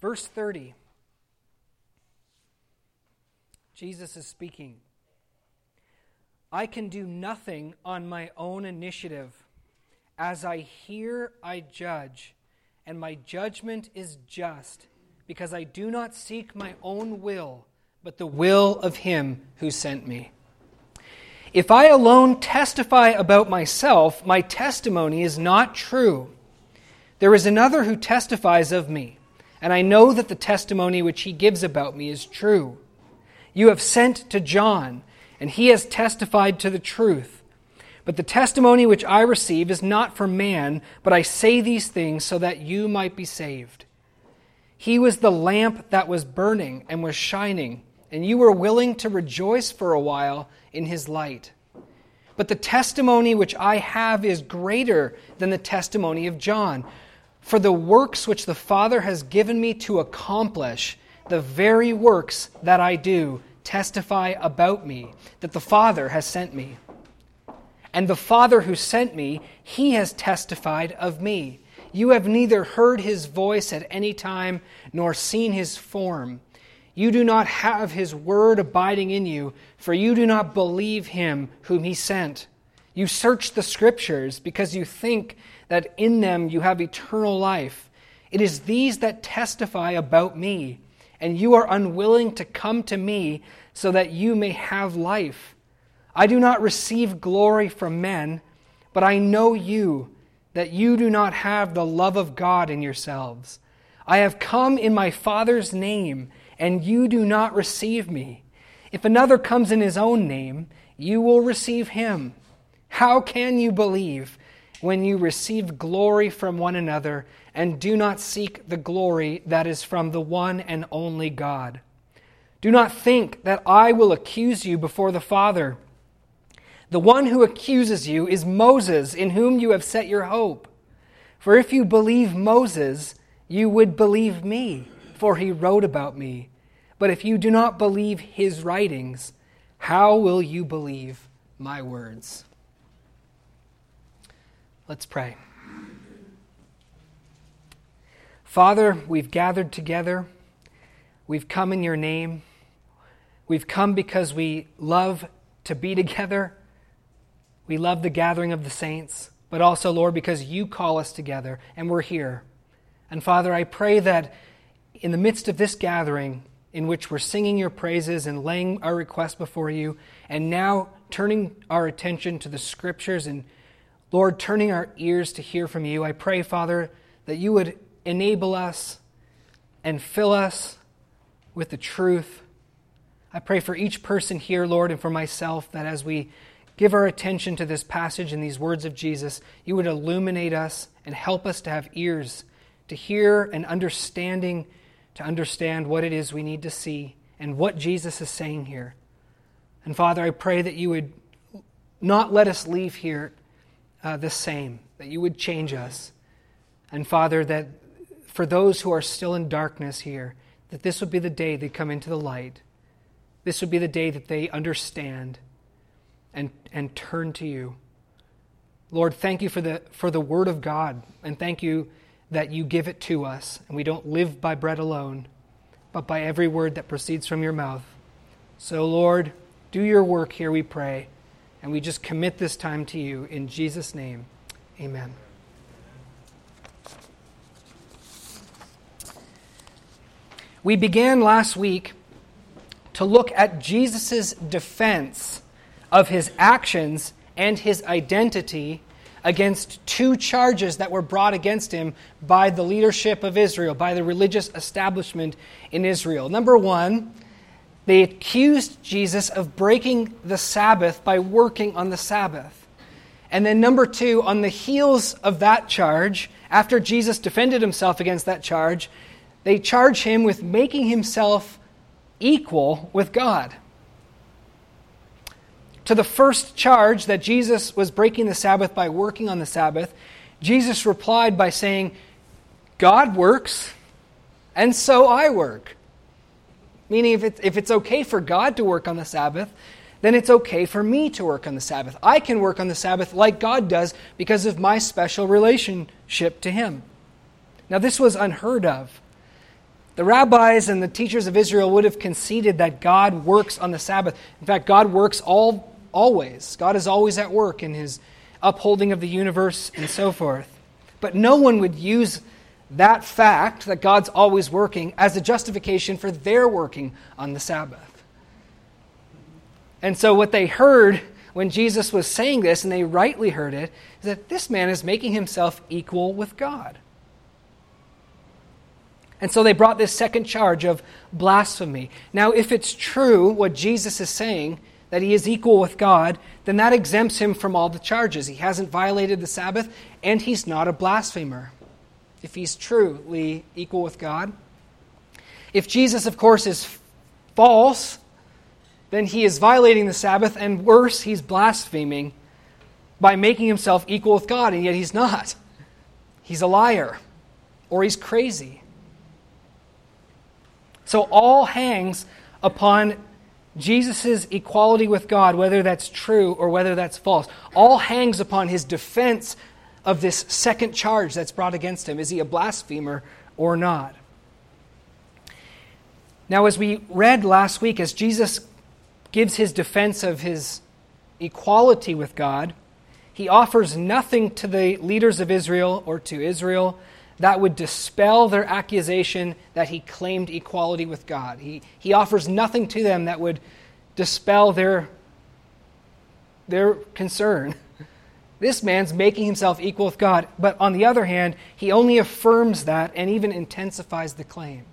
Verse 30. Jesus is speaking. I can do nothing on my own initiative. As I hear, I judge, and my judgment is just, because I do not seek my own will, but the will of him who sent me. If I alone testify about myself, my testimony is not true. There is another who testifies of me, and I know that the testimony which he gives about me is true. You have sent to John, and he has testified to the truth. But the testimony which I receive is not from man, but I say these things so that you might be saved. He was the lamp that was burning and was shining, and you were willing to rejoice for a while in his light. But the testimony which I have is greater than the testimony of John. For the works which the Father has given me to accomplish, the very works that I do, testify about me, that the Father has sent me. And the Father who sent me, he has testified of me. You have neither heard his voice at any time nor seen his form. You do not have his word abiding in you, for you do not believe him whom he sent. You search the scriptures because you think that in them you have eternal life. It is these that testify about me, and you are unwilling to come to me so that you may have life. I do not receive glory from men, but I know you, that you do not have the love of God in yourselves. I have come in my Father's name, and you do not receive me. If another comes in his own name, you will receive him. How can you believe? When you receive glory from one another and do not seek the glory that is from the one and only God. Do not think that I will accuse you before the Father. The one who accuses you is Moses, in whom you have set your hope. For if you believe Moses, you would believe me, for he wrote about me. But if you do not believe his writings, how will you believe my words? Let's pray. Father, we've gathered together. We've come in your name. We've come because we love to be together. We love the gathering of the saints, but also, Lord, because you call us together and we're here. And Father, I pray that in the midst of this gathering, in which we're singing your praises and laying our requests before you, and now turning our attention to the scriptures and Lord, turning our ears to hear from you, I pray, Father, that you would enable us and fill us with the truth. I pray for each person here, Lord, and for myself, that as we give our attention to this passage and these words of Jesus, you would illuminate us and help us to have ears to hear and understanding to understand what it is we need to see and what Jesus is saying here. And Father, I pray that you would not let us leave here uh, the same, that you would change us. And Father, that for those who are still in darkness here, that this would be the day they come into the light. This would be the day that they understand and, and turn to you. Lord, thank you for the, for the Word of God, and thank you that you give it to us, and we don't live by bread alone, but by every word that proceeds from your mouth. So, Lord, do your work here, we pray. And we just commit this time to you in Jesus' name. Amen. We began last week to look at Jesus' defense of his actions and his identity against two charges that were brought against him by the leadership of Israel, by the religious establishment in Israel. Number one, they accused Jesus of breaking the Sabbath by working on the Sabbath. And then, number two, on the heels of that charge, after Jesus defended himself against that charge, they charge him with making himself equal with God. To the first charge that Jesus was breaking the Sabbath by working on the Sabbath, Jesus replied by saying, God works, and so I work. Meaning, if it's, if it's okay for God to work on the Sabbath, then it's okay for me to work on the Sabbath. I can work on the Sabbath like God does because of my special relationship to Him. Now, this was unheard of. The rabbis and the teachers of Israel would have conceded that God works on the Sabbath. In fact, God works all always. God is always at work in his upholding of the universe and so forth. But no one would use that fact that God's always working as a justification for their working on the Sabbath. And so, what they heard when Jesus was saying this, and they rightly heard it, is that this man is making himself equal with God. And so they brought this second charge of blasphemy. Now, if it's true what Jesus is saying, that he is equal with God, then that exempts him from all the charges. He hasn't violated the Sabbath, and he's not a blasphemer, if he's truly equal with God. If Jesus, of course, is false, then he is violating the Sabbath, and worse, he's blaspheming by making himself equal with God, and yet he's not. He's a liar, or he's crazy. So all hangs upon Jesus' equality with God, whether that's true or whether that's false, all hangs upon his defense of this second charge that's brought against him. Is he a blasphemer or not? Now, as we read last week, as Jesus gives his defense of his equality with God, he offers nothing to the leaders of Israel or to Israel that would dispel their accusation that he claimed equality with God. He, he offers nothing to them that would dispel their, their concern. This man's making himself equal with God, but on the other hand, he only affirms that and even intensifies the claim.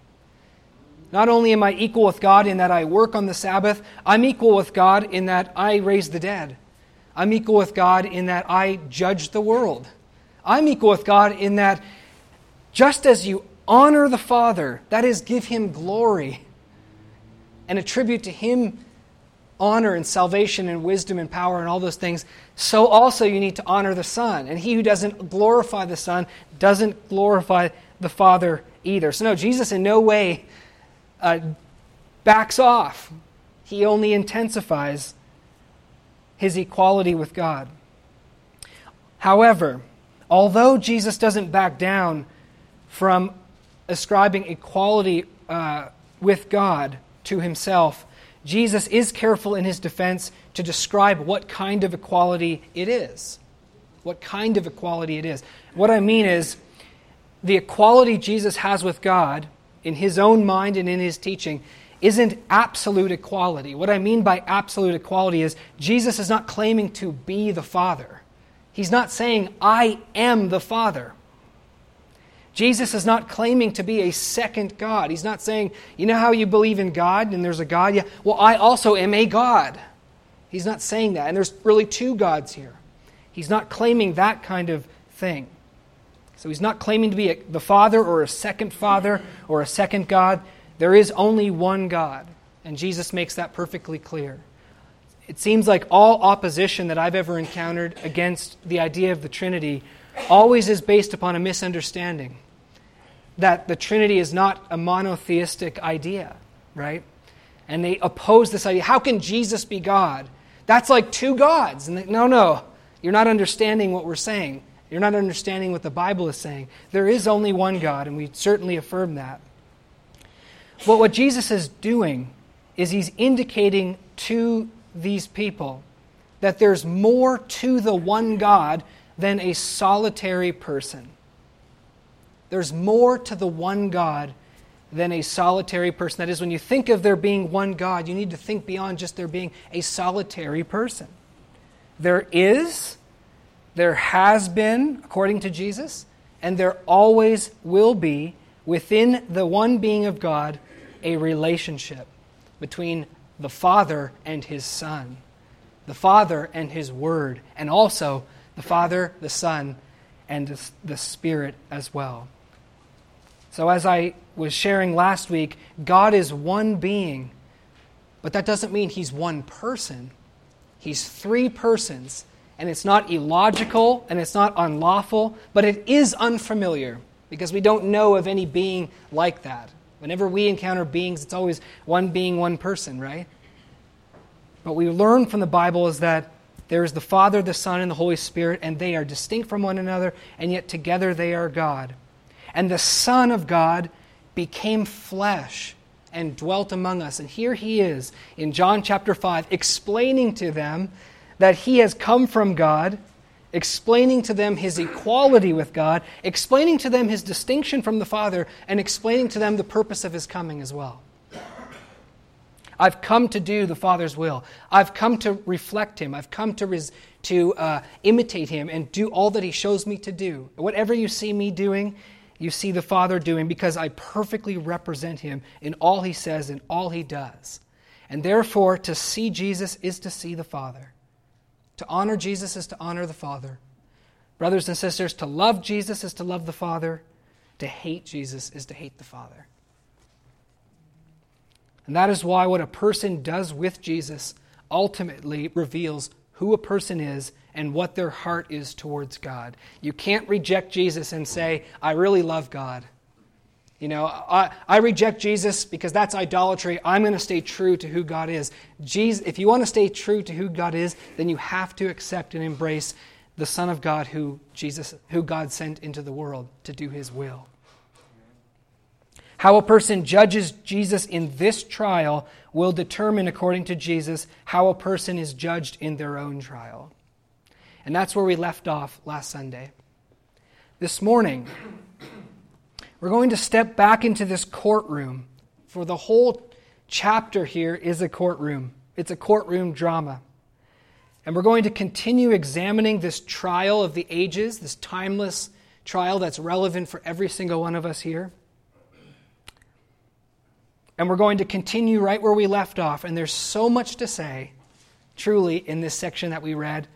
Not only am I equal with God in that I work on the Sabbath, I'm equal with God in that I raise the dead. I'm equal with God in that I judge the world. I'm equal with God in that just as you honor the Father, that is, give him glory and attribute to him honor and salvation and wisdom and power and all those things, so also you need to honor the Son. And he who doesn't glorify the Son doesn't glorify the Father either. So, no, Jesus in no way uh, backs off, he only intensifies his equality with God. However, although Jesus doesn't back down from ascribing equality uh, with God to himself, Jesus is careful in his defense to describe what kind of equality it is. What kind of equality it is. What I mean is, the equality Jesus has with God in his own mind and in his teaching isn't absolute equality. What I mean by absolute equality is Jesus is not claiming to be the Father. He's not saying, I am the Father. Jesus is not claiming to be a second God. He's not saying, you know how you believe in God and there's a God? Yeah, well, I also am a God. He's not saying that. And there's really two gods here. He's not claiming that kind of thing. So he's not claiming to be a, the Father or a second Father or a second God. There is only one God. And Jesus makes that perfectly clear. It seems like all opposition that I've ever encountered against the idea of the Trinity always is based upon a misunderstanding that the Trinity is not a monotheistic idea, right? And they oppose this idea. How can Jesus be God? That's like two gods. And they, no, no, you're not understanding what we're saying. You're not understanding what the Bible is saying. There is only one God, and we certainly affirm that. But what Jesus is doing is he's indicating to these people that there's more to the one God than a solitary person. There's more to the one God than a solitary person. That is, when you think of there being one God, you need to think beyond just there being a solitary person. There is, there has been, according to Jesus, and there always will be within the one being of God a relationship between the Father and His Son, the Father and His Word, and also the Father, the Son, and the Spirit as well. So, as I was sharing last week, God is one being, but that doesn't mean He's one person. He's three persons, and it's not illogical and it's not unlawful, but it is unfamiliar because we don't know of any being like that. Whenever we encounter beings, it's always one being, one person, right? What we learn from the Bible is that there is the Father, the Son, and the Holy Spirit, and they are distinct from one another, and yet together they are God. And the Son of God became flesh and dwelt among us. And here he is in John chapter 5, explaining to them that he has come from God, explaining to them his equality with God, explaining to them his distinction from the Father, and explaining to them the purpose of his coming as well. I've come to do the Father's will. I've come to reflect Him. I've come to, res- to uh, imitate Him and do all that He shows me to do. Whatever you see me doing, you see the Father doing because I perfectly represent Him in all He says and all He does. And therefore, to see Jesus is to see the Father. To honor Jesus is to honor the Father. Brothers and sisters, to love Jesus is to love the Father. To hate Jesus is to hate the Father. And that is why what a person does with Jesus ultimately reveals who a person is and what their heart is towards God. You can't reject Jesus and say, I really love God. You know, I, I reject Jesus because that's idolatry. I'm going to stay true to who God is. Jesus, if you want to stay true to who God is, then you have to accept and embrace the Son of God who Jesus who God sent into the world to do his will. How a person judges Jesus in this trial will determine, according to Jesus, how a person is judged in their own trial. And that's where we left off last Sunday. This morning, we're going to step back into this courtroom. For the whole chapter here is a courtroom, it's a courtroom drama. And we're going to continue examining this trial of the ages, this timeless trial that's relevant for every single one of us here. And we're going to continue right where we left off. And there's so much to say, truly, in this section that we read,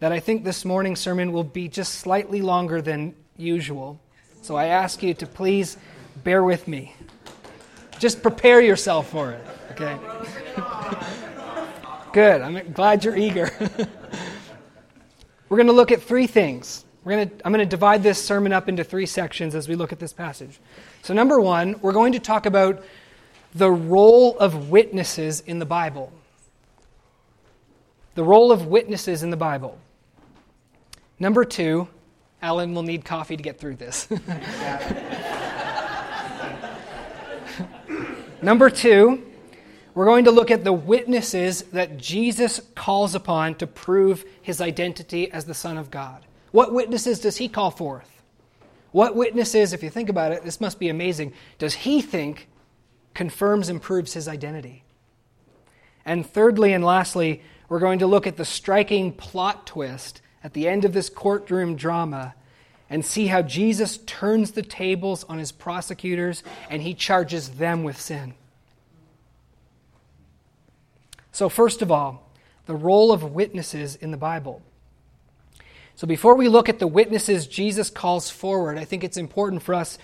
that I think this morning's sermon will be just slightly longer than usual. So I ask you to please bear with me. Just prepare yourself for it, okay? Good. I'm glad you're eager. We're going to look at three things. To, I'm going to divide this sermon up into three sections as we look at this passage. So, number one, we're going to talk about the role of witnesses in the Bible. The role of witnesses in the Bible. Number two, Alan will need coffee to get through this. Number two, we're going to look at the witnesses that Jesus calls upon to prove his identity as the Son of God. What witnesses does he call forth? What witnesses, if you think about it, this must be amazing, does he think confirms and proves his identity. And thirdly and lastly, we're going to look at the striking plot twist at the end of this courtroom drama and see how Jesus turns the tables on his prosecutors and he charges them with sin. So, first of all, the role of witnesses in the Bible. So, before we look at the witnesses Jesus calls forward, I think it's important for us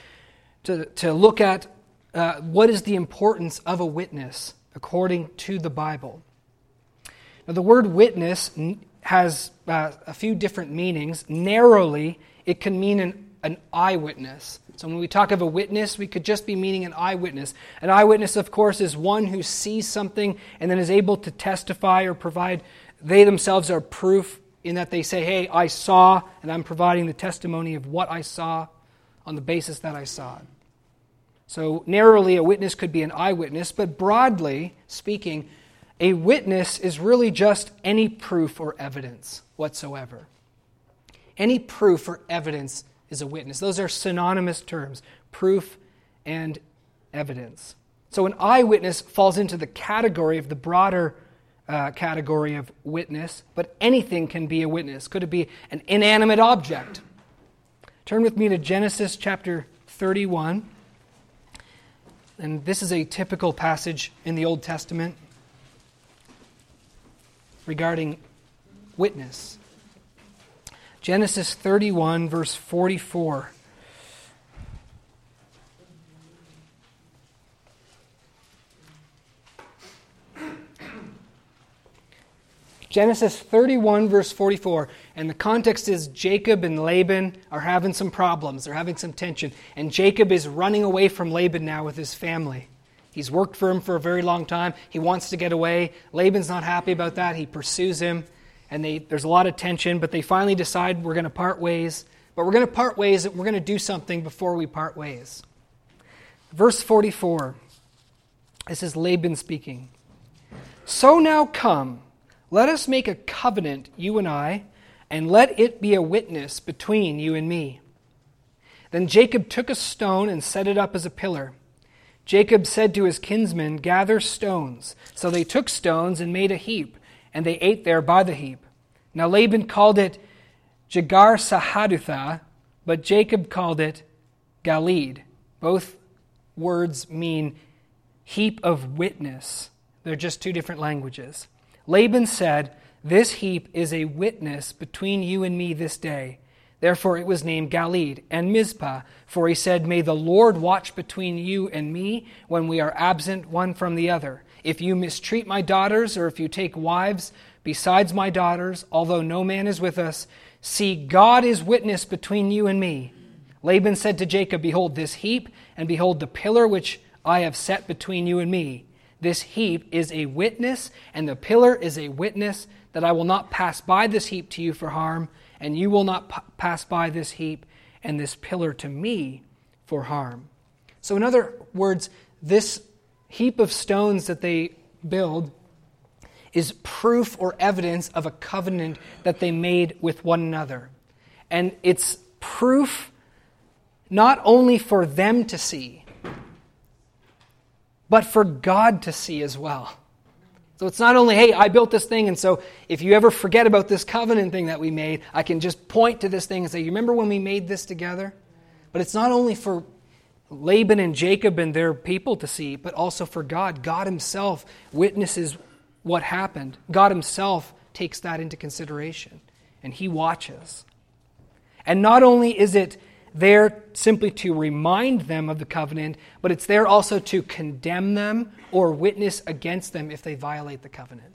to, to look at uh, what is the importance of a witness according to the Bible. Now, the word witness has uh, a few different meanings. Narrowly, it can mean an, an eyewitness. So, when we talk of a witness, we could just be meaning an eyewitness. An eyewitness, of course, is one who sees something and then is able to testify or provide, they themselves are proof in that they say, Hey, I saw, and I'm providing the testimony of what I saw on the basis that I saw it. So, narrowly, a witness could be an eyewitness, but broadly speaking, a witness is really just any proof or evidence whatsoever. Any proof or evidence is a witness. Those are synonymous terms proof and evidence. So, an eyewitness falls into the category of the broader uh, category of witness, but anything can be a witness. Could it be an inanimate object? Turn with me to Genesis chapter 31. And this is a typical passage in the Old Testament regarding witness. Genesis 31, verse 44. Genesis 31, verse 44. And the context is Jacob and Laban are having some problems. They're having some tension. And Jacob is running away from Laban now with his family. He's worked for him for a very long time. He wants to get away. Laban's not happy about that. He pursues him. And they, there's a lot of tension, but they finally decide we're going to part ways. But we're going to part ways and we're going to do something before we part ways. Verse 44. This is Laban speaking. So now come, let us make a covenant, you and I, and let it be a witness between you and me. Then Jacob took a stone and set it up as a pillar. Jacob said to his kinsmen, Gather stones. So they took stones and made a heap, and they ate there by the heap. Now Laban called it Jegar Sahadutha, but Jacob called it Galeed. Both words mean heap of witness. They're just two different languages. Laban said, This heap is a witness between you and me this day. Therefore it was named Galeed and Mizpah, for he said, May the Lord watch between you and me when we are absent one from the other. If you mistreat my daughters, or if you take wives besides my daughters, although no man is with us, see, God is witness between you and me. Laban said to Jacob, Behold this heap, and behold the pillar which I have set between you and me. This heap is a witness, and the pillar is a witness that I will not pass by this heap to you for harm, and you will not p- pass by this heap and this pillar to me for harm. So, in other words, this heap of stones that they build is proof or evidence of a covenant that they made with one another. And it's proof not only for them to see, but for God to see as well. So it's not only, hey, I built this thing, and so if you ever forget about this covenant thing that we made, I can just point to this thing and say, you remember when we made this together? But it's not only for Laban and Jacob and their people to see, but also for God. God Himself witnesses what happened. God Himself takes that into consideration, and He watches. And not only is it there simply to remind them of the covenant, but it's there also to condemn them or witness against them if they violate the covenant.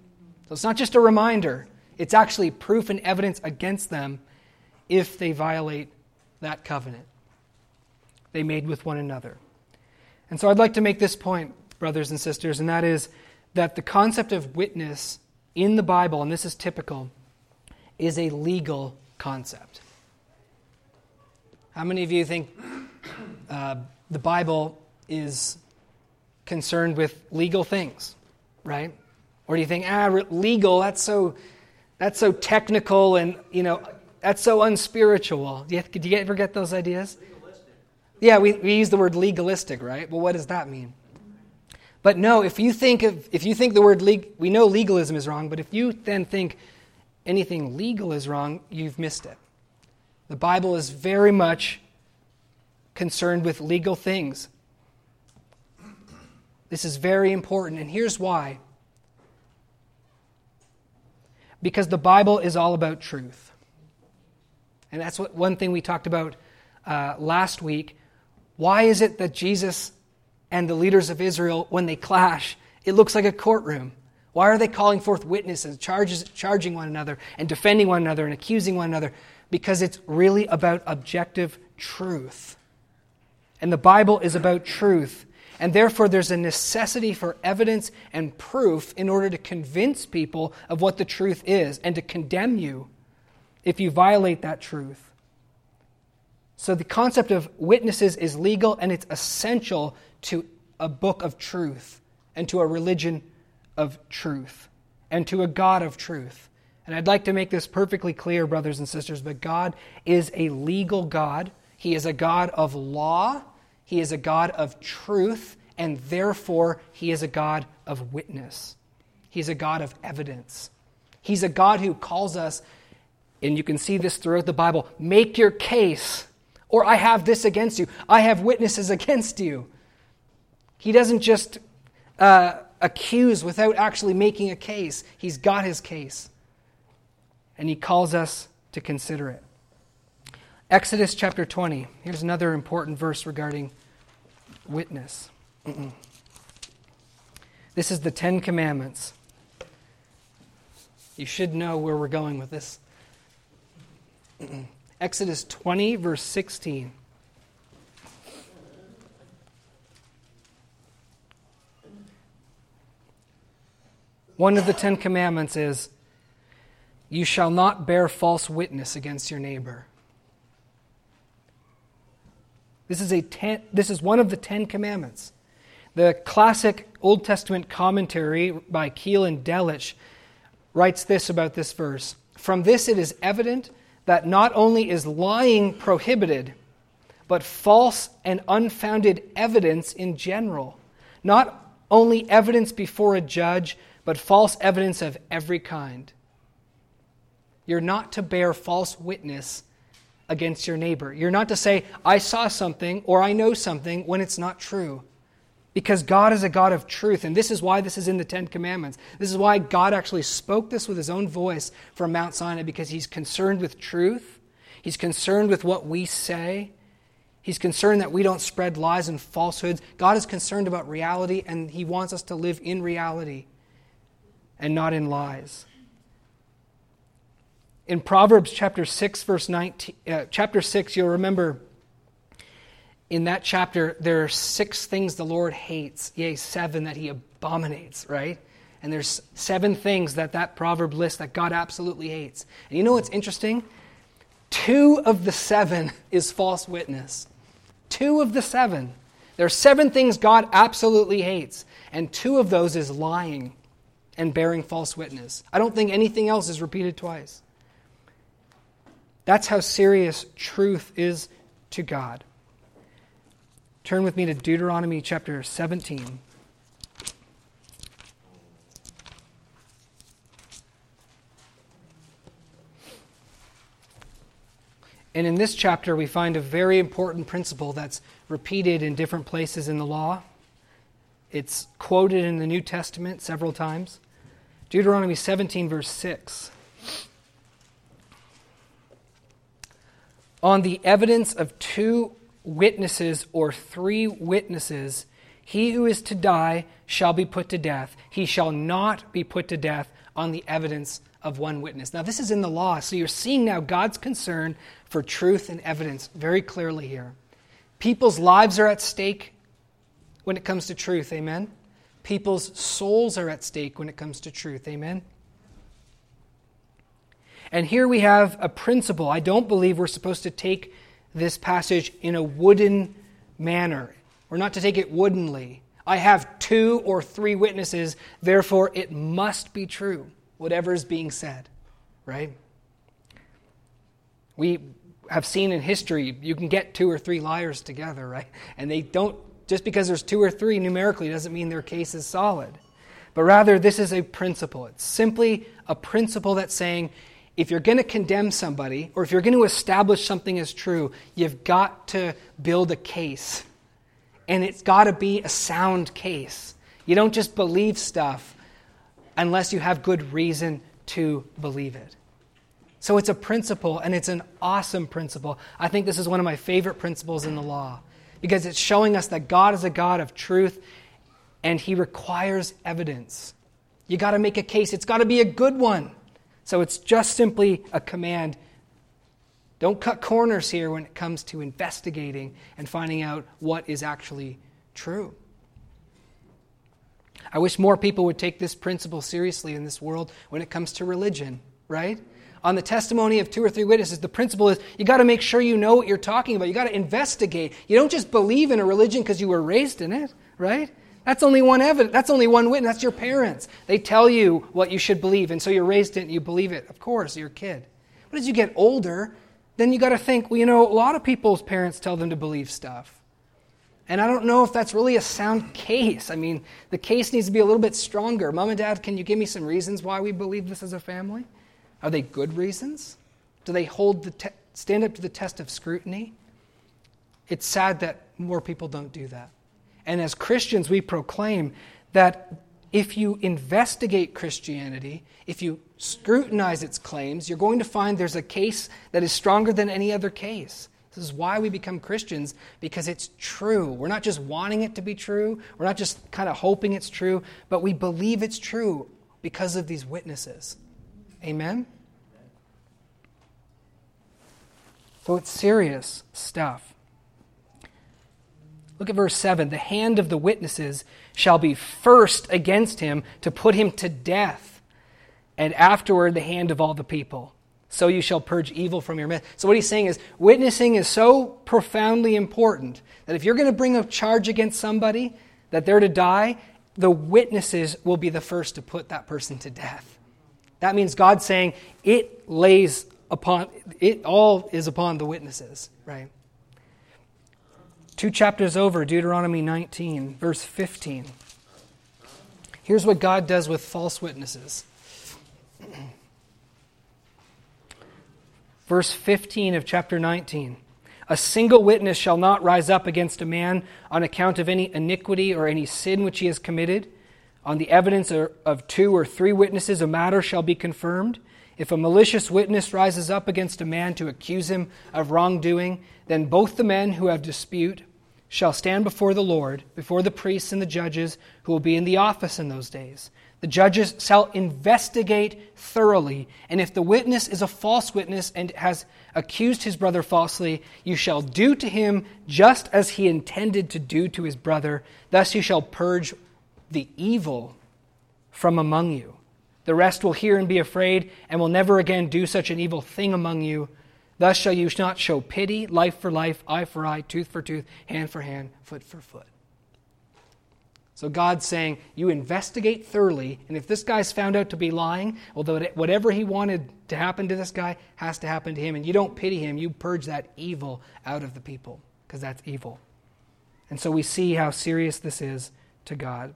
So it's not just a reminder, it's actually proof and evidence against them if they violate that covenant they made with one another. And so I'd like to make this point, brothers and sisters, and that is that the concept of witness in the Bible, and this is typical, is a legal concept. How many of you think uh, the Bible is concerned with legal things, right? Or do you think, ah, legal, that's so, that's so technical and, you know, that's so unspiritual? Do you, do you ever get those ideas? Legalistic. Yeah, we, we use the word legalistic, right? Well, what does that mean? But no, if you think of, if you think the word leg, we know legalism is wrong, but if you then think anything legal is wrong, you've missed it. The Bible is very much concerned with legal things. This is very important, and here's why. Because the Bible is all about truth. And that's what, one thing we talked about uh, last week. Why is it that Jesus and the leaders of Israel, when they clash, it looks like a courtroom? Why are they calling forth witnesses, charges, charging one another, and defending one another, and accusing one another? Because it's really about objective truth. And the Bible is about truth. And therefore, there's a necessity for evidence and proof in order to convince people of what the truth is and to condemn you if you violate that truth. So, the concept of witnesses is legal and it's essential to a book of truth and to a religion of truth and to a God of truth. And I'd like to make this perfectly clear, brothers and sisters, but God is a legal God. He is a God of law. He is a God of truth. And therefore, He is a God of witness. He's a God of evidence. He's a God who calls us, and you can see this throughout the Bible make your case, or I have this against you. I have witnesses against you. He doesn't just uh, accuse without actually making a case, He's got His case and he calls us to consider it. Exodus chapter 20. Here's another important verse regarding witness. This is the Ten Commandments. You should know where we're going with this. Exodus 20, verse 16. One of the Ten Commandments is you shall not bear false witness against your neighbor. This is, a ten, this is one of the Ten Commandments. The classic Old Testament commentary by Keil and Delitzsch writes this about this verse From this it is evident that not only is lying prohibited, but false and unfounded evidence in general. Not only evidence before a judge, but false evidence of every kind. You're not to bear false witness against your neighbor. You're not to say, I saw something or I know something when it's not true. Because God is a God of truth, and this is why this is in the Ten Commandments. This is why God actually spoke this with his own voice from Mount Sinai, because he's concerned with truth. He's concerned with what we say. He's concerned that we don't spread lies and falsehoods. God is concerned about reality, and he wants us to live in reality and not in lies. In Proverbs chapter 6, verse 19, uh, chapter 6, you'll remember in that chapter, there are six things the Lord hates, yea, seven that he abominates, right? And there's seven things that that proverb lists that God absolutely hates. And you know what's interesting? Two of the seven is false witness. Two of the seven. There are seven things God absolutely hates, and two of those is lying and bearing false witness. I don't think anything else is repeated twice. That's how serious truth is to God. Turn with me to Deuteronomy chapter 17. And in this chapter, we find a very important principle that's repeated in different places in the law. It's quoted in the New Testament several times. Deuteronomy 17, verse 6. On the evidence of two witnesses or three witnesses, he who is to die shall be put to death. He shall not be put to death on the evidence of one witness. Now, this is in the law, so you're seeing now God's concern for truth and evidence very clearly here. People's lives are at stake when it comes to truth, amen? People's souls are at stake when it comes to truth, amen? And here we have a principle. I don't believe we're supposed to take this passage in a wooden manner. We're not to take it woodenly. I have two or three witnesses, therefore it must be true, whatever is being said, right? We have seen in history, you can get two or three liars together, right? And they don't, just because there's two or three numerically doesn't mean their case is solid. But rather, this is a principle. It's simply a principle that's saying if you're going to condemn somebody or if you're going to establish something as true, you've got to build a case. And it's got to be a sound case. You don't just believe stuff unless you have good reason to believe it. So it's a principle, and it's an awesome principle. I think this is one of my favorite principles in the law because it's showing us that God is a God of truth and He requires evidence. You got to make a case, it's got to be a good one. So it's just simply a command. Don't cut corners here when it comes to investigating and finding out what is actually true. I wish more people would take this principle seriously in this world when it comes to religion, right? On the testimony of two or three witnesses, the principle is you got to make sure you know what you're talking about. You got to investigate. You don't just believe in a religion because you were raised in it, right? That's only one evidence. That's only one witness. That's your parents. They tell you what you should believe, and so you're raised in it and you believe it. Of course, you're a kid. But as you get older, then you got to think, well, you know, a lot of people's parents tell them to believe stuff. And I don't know if that's really a sound case. I mean, the case needs to be a little bit stronger. Mom and dad, can you give me some reasons why we believe this as a family? Are they good reasons? Do they hold the te- stand up to the test of scrutiny? It's sad that more people don't do that. And as Christians, we proclaim that if you investigate Christianity, if you scrutinize its claims, you're going to find there's a case that is stronger than any other case. This is why we become Christians, because it's true. We're not just wanting it to be true, we're not just kind of hoping it's true, but we believe it's true because of these witnesses. Amen? So it's serious stuff. Look at verse 7. The hand of the witnesses shall be first against him to put him to death, and afterward the hand of all the people. so you shall purge evil from your midst. So, what he's saying is, witnessing is so profoundly important that if you're going to bring a charge against somebody that they're to die, the witnesses will be the first to put that person to death. That means God saying it lays upon, it all is upon the witnesses, right? Two chapters over, Deuteronomy 19, verse 15. Here's what God does with false witnesses. Verse 15 of chapter 19. A single witness shall not rise up against a man on account of any iniquity or any sin which he has committed. On the evidence of two or three witnesses, a matter shall be confirmed. If a malicious witness rises up against a man to accuse him of wrongdoing, then both the men who have dispute shall stand before the Lord, before the priests and the judges who will be in the office in those days. The judges shall investigate thoroughly, and if the witness is a false witness and has accused his brother falsely, you shall do to him just as he intended to do to his brother. Thus you shall purge the evil from among you. The rest will hear and be afraid, and will never again do such an evil thing among you. Thus shall you not show pity, life for life, eye for eye, tooth for tooth, hand for hand, foot for foot. So God's saying, you investigate thoroughly, and if this guy's found out to be lying, well, whatever he wanted to happen to this guy has to happen to him, and you don't pity him, you purge that evil out of the people, because that's evil. And so we see how serious this is to God.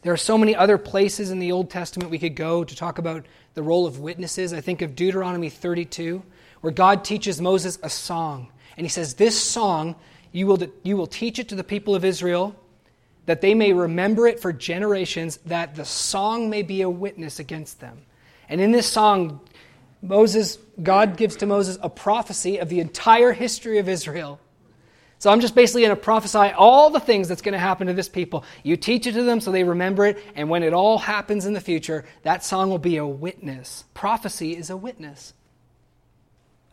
There are so many other places in the Old Testament we could go to talk about the role of witnesses. I think of Deuteronomy 32, where God teaches Moses a song. And he says, This song, you will, you will teach it to the people of Israel that they may remember it for generations, that the song may be a witness against them. And in this song, Moses, God gives to Moses a prophecy of the entire history of Israel. So I'm just basically going to prophesy all the things that's going to happen to this people. You teach it to them so they remember it, and when it all happens in the future, that song will be a witness. Prophecy is a witness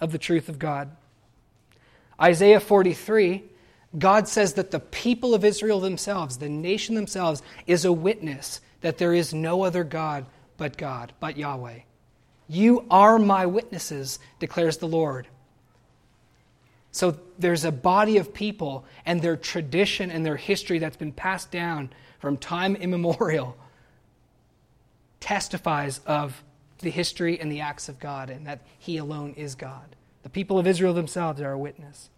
of the truth of God. Isaiah 43 God says that the people of Israel themselves, the nation themselves, is a witness that there is no other God but God, but Yahweh. You are my witnesses, declares the Lord. So there's a body of people and their tradition and their history that's been passed down from time immemorial testifies of the history and the acts of God and that He alone is God. The people of Israel themselves are a witness.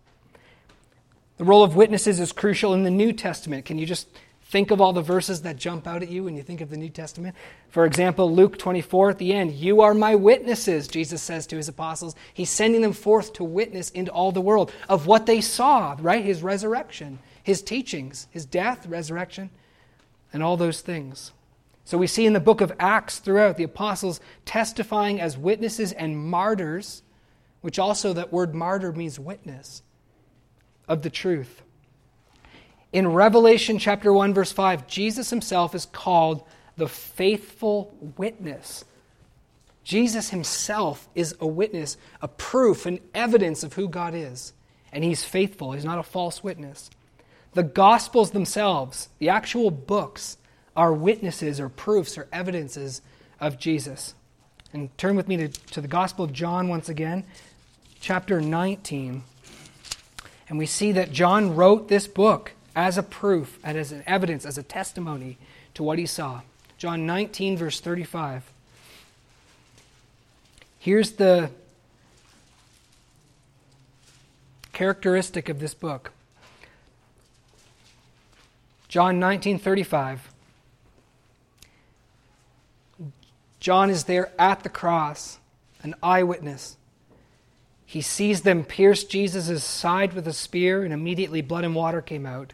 The role of witnesses is crucial in the New Testament. Can you just think of all the verses that jump out at you when you think of the New Testament? For example, Luke 24 at the end, You are my witnesses, Jesus says to his apostles. He's sending them forth to witness into all the world of what they saw, right? His resurrection, his teachings, his death, resurrection, and all those things. So we see in the book of Acts throughout the apostles testifying as witnesses and martyrs, which also that word martyr means witness of the truth. In Revelation chapter 1 verse 5, Jesus himself is called the faithful witness. Jesus himself is a witness, a proof, an evidence of who God is. And he's faithful, he's not a false witness. The Gospels themselves, the actual books, are witnesses or proofs or evidences of Jesus. And turn with me to, to the Gospel of John once again, chapter 19. And we see that John wrote this book as a proof and as an evidence, as a testimony to what he saw. John 19, verse 35. Here's the characteristic of this book. John 19:35 John is there at the cross, an eyewitness. He sees them pierce Jesus' side with a spear, and immediately blood and water came out.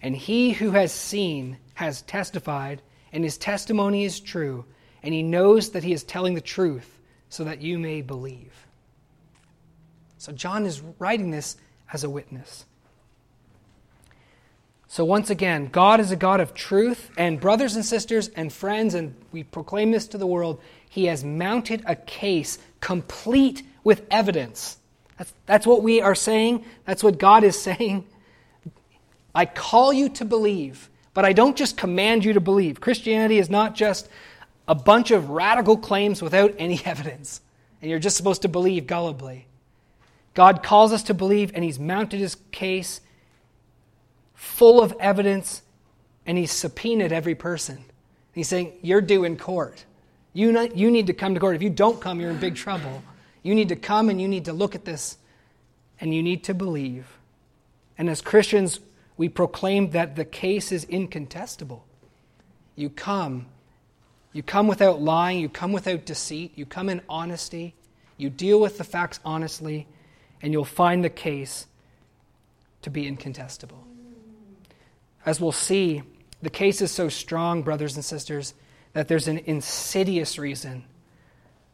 And he who has seen has testified, and his testimony is true, and he knows that he is telling the truth, so that you may believe. So John is writing this as a witness. So, once again, God is a God of truth, and brothers and sisters and friends, and we proclaim this to the world, He has mounted a case complete with evidence. That's, that's what we are saying. That's what God is saying. I call you to believe, but I don't just command you to believe. Christianity is not just a bunch of radical claims without any evidence. and you're just supposed to believe gullibly. God calls us to believe, and He's mounted His case full of evidence, and He's subpoenaed every person. He's saying, You're due in court. You, not, you need to come to court. If you don't come, you're in big trouble. You need to come and you need to look at this and you need to believe. And as Christians, we proclaim that the case is incontestable. You come. You come without lying. You come without deceit. You come in honesty. You deal with the facts honestly, and you'll find the case to be incontestable. As we'll see, the case is so strong, brothers and sisters, that there's an insidious reason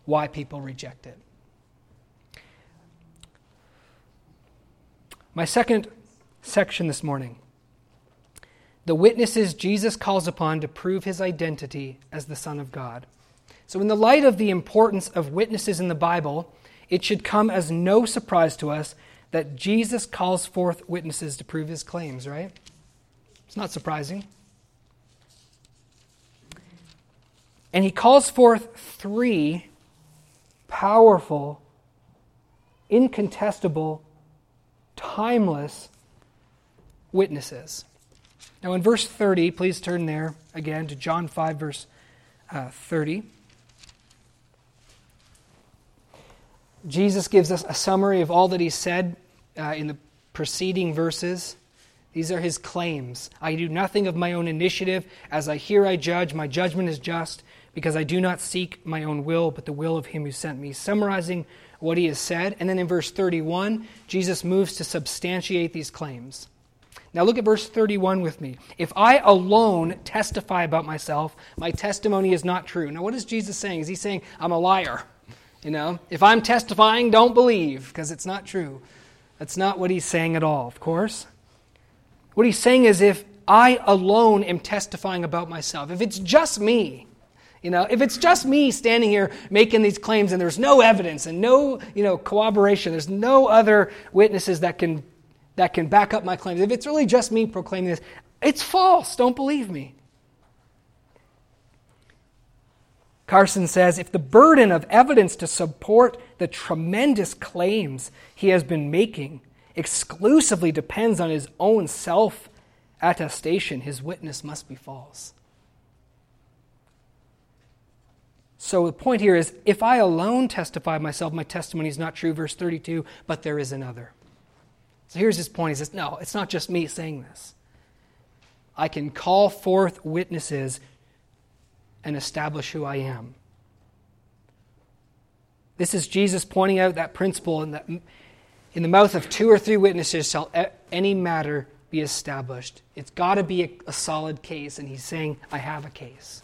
why people reject it. My second section this morning the witnesses Jesus calls upon to prove his identity as the Son of God. So, in the light of the importance of witnesses in the Bible, it should come as no surprise to us that Jesus calls forth witnesses to prove his claims, right? It's not surprising. And he calls forth three powerful, incontestable, timeless witnesses. Now, in verse 30, please turn there again to John 5, verse uh, 30. Jesus gives us a summary of all that he said uh, in the preceding verses. These are his claims. I do nothing of my own initiative. As I hear, I judge. My judgment is just because I do not seek my own will, but the will of him who sent me. Summarizing what he has said. And then in verse 31, Jesus moves to substantiate these claims. Now look at verse 31 with me. If I alone testify about myself, my testimony is not true. Now, what is Jesus saying? Is he saying, I'm a liar? You know, if I'm testifying, don't believe, because it's not true. That's not what he's saying at all, of course. What he's saying is if I alone am testifying about myself, if it's just me, you know, if it's just me standing here making these claims and there's no evidence and no, you know, corroboration, there's no other witnesses that can that can back up my claims. If it's really just me proclaiming this, it's false. Don't believe me. Carson says if the burden of evidence to support the tremendous claims he has been making exclusively depends on his own self attestation, his witness must be false. So the point here is if I alone testify myself, my testimony is not true, verse 32, but there is another. So here's his point. He says, No, it's not just me saying this. I can call forth witnesses and establish who I am. This is Jesus pointing out that principle in, that in the mouth of two or three witnesses shall any matter be established. It's got to be a, a solid case, and he's saying, I have a case.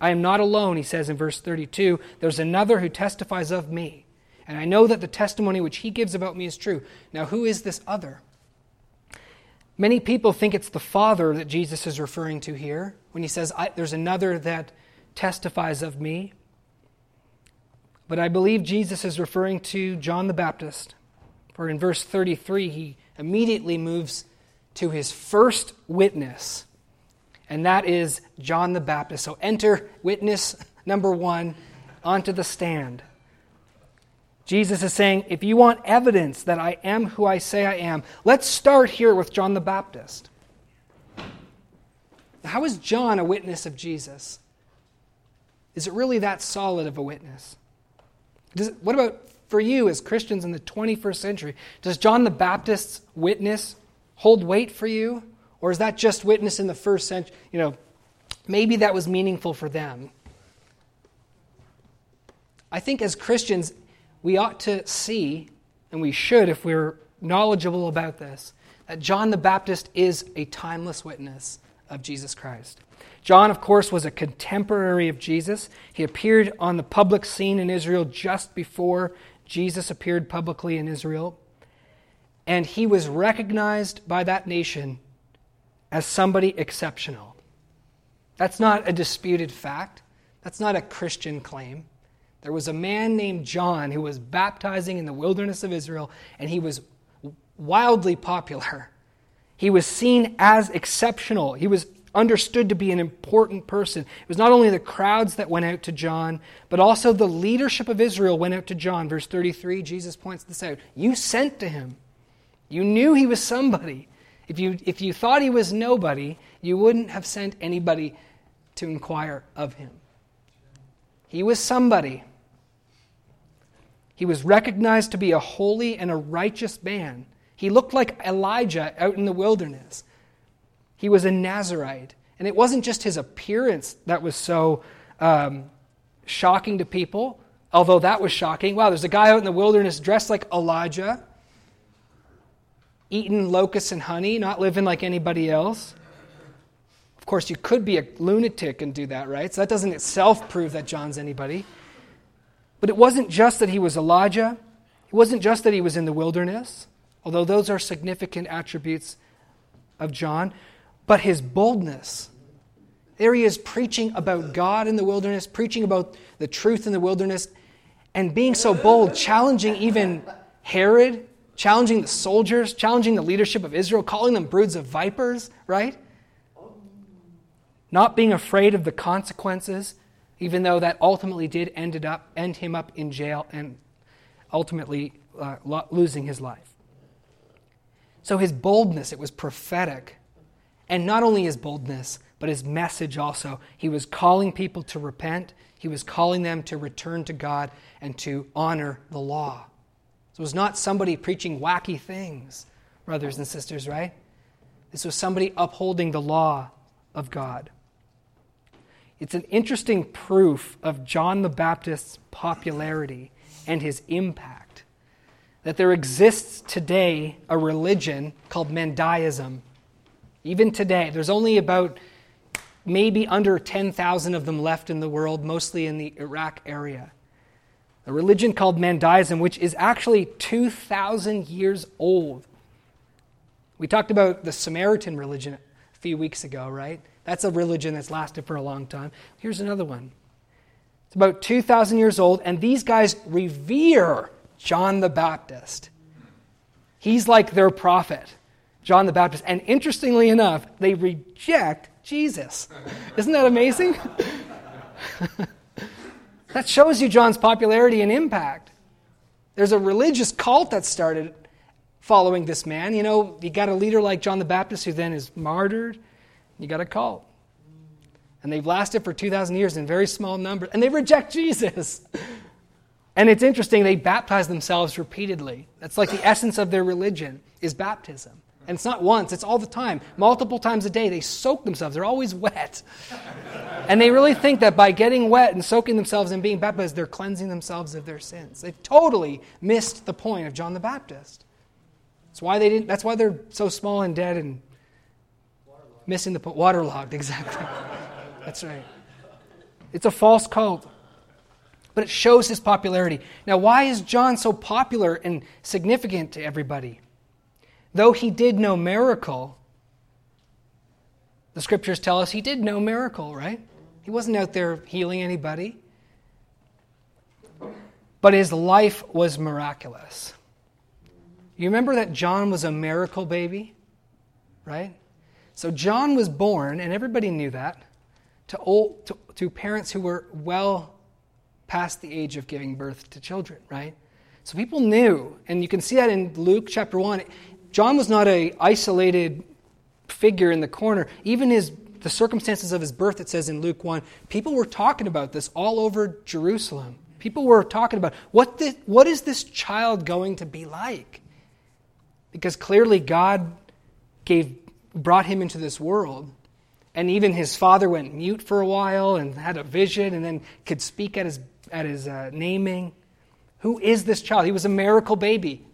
I am not alone, he says in verse 32. There's another who testifies of me. And I know that the testimony which he gives about me is true. Now, who is this other? Many people think it's the Father that Jesus is referring to here when he says, There's another that testifies of me. But I believe Jesus is referring to John the Baptist. For in verse 33, he immediately moves to his first witness and that is John the Baptist. So enter witness number one onto the stand. Jesus is saying, if you want evidence that I am who I say I am, let's start here with John the Baptist. How is John a witness of Jesus? Is it really that solid of a witness? Does, what about for you as Christians in the 21st century? Does John the Baptist's witness hold weight for you? Or is that just witness in the first century? You know, maybe that was meaningful for them. I think as Christians, we ought to see, and we should if we're knowledgeable about this, that John the Baptist is a timeless witness of Jesus Christ. John, of course, was a contemporary of Jesus. He appeared on the public scene in Israel just before Jesus appeared publicly in Israel. And he was recognized by that nation as somebody exceptional. That's not a disputed fact. That's not a Christian claim. There was a man named John who was baptizing in the wilderness of Israel, and he was wildly popular. He was seen as exceptional. He was understood to be an important person. It was not only the crowds that went out to John, but also the leadership of Israel went out to John. Verse 33, Jesus points this out. You sent to him. You knew he was somebody. If you, if you thought he was nobody, you wouldn't have sent anybody to inquire of him. He was somebody. He was recognized to be a holy and a righteous man. He looked like Elijah out in the wilderness. He was a Nazarite. And it wasn't just his appearance that was so um, shocking to people, although that was shocking. Wow, there's a guy out in the wilderness dressed like Elijah, eating locusts and honey, not living like anybody else. Of course, you could be a lunatic and do that, right? So that doesn't itself prove that John's anybody. But it wasn't just that he was Elijah, it wasn't just that he was in the wilderness, although those are significant attributes of John but his boldness. There he is preaching about God in the wilderness, preaching about the truth in the wilderness, and being so bold, challenging even Herod, challenging the soldiers, challenging the leadership of Israel, calling them broods of vipers, right? Not being afraid of the consequences, even though that ultimately did ended up end him up in jail and ultimately uh, losing his life. So his boldness, it was prophetic. And not only his boldness, but his message also. He was calling people to repent, he was calling them to return to God and to honor the law. So it was not somebody preaching wacky things, brothers and sisters, right? This was somebody upholding the law of God. It's an interesting proof of John the Baptist's popularity and his impact that there exists today a religion called Mandaism even today, there's only about maybe under 10,000 of them left in the world, mostly in the Iraq area. A religion called Mandaism, which is actually 2,000 years old. We talked about the Samaritan religion a few weeks ago, right? That's a religion that's lasted for a long time. Here's another one. It's about 2,000 years old, and these guys revere John the Baptist. He's like their prophet. John the Baptist. And interestingly enough, they reject Jesus. Isn't that amazing? that shows you John's popularity and impact. There's a religious cult that started following this man. You know, you got a leader like John the Baptist who then is martyred. You got a cult. And they've lasted for 2,000 years in very small numbers. And they reject Jesus. And it's interesting, they baptize themselves repeatedly. That's like the essence of their religion is baptism. And it's not once, it's all the time. Multiple times a day, they soak themselves. They're always wet. and they really think that by getting wet and soaking themselves and being baptized, they're cleansing themselves of their sins. They've totally missed the point of John the Baptist. That's why, they didn't, that's why they're so small and dead and missing the point. Waterlogged, exactly. that's right. It's a false cult. But it shows his popularity. Now, why is John so popular and significant to everybody? Though he did no miracle, the scriptures tell us he did no miracle, right? He wasn't out there healing anybody. But his life was miraculous. You remember that John was a miracle baby? Right? So John was born, and everybody knew that, to, old, to, to parents who were well past the age of giving birth to children, right? So people knew, and you can see that in Luke chapter 1. John was not a isolated figure in the corner. Even his the circumstances of his birth, it says in Luke 1, people were talking about this all over Jerusalem. People were talking about what, the, what is this child going to be like? Because clearly God gave, brought him into this world. And even his father went mute for a while and had a vision and then could speak at his, at his uh, naming. Who is this child? He was a miracle baby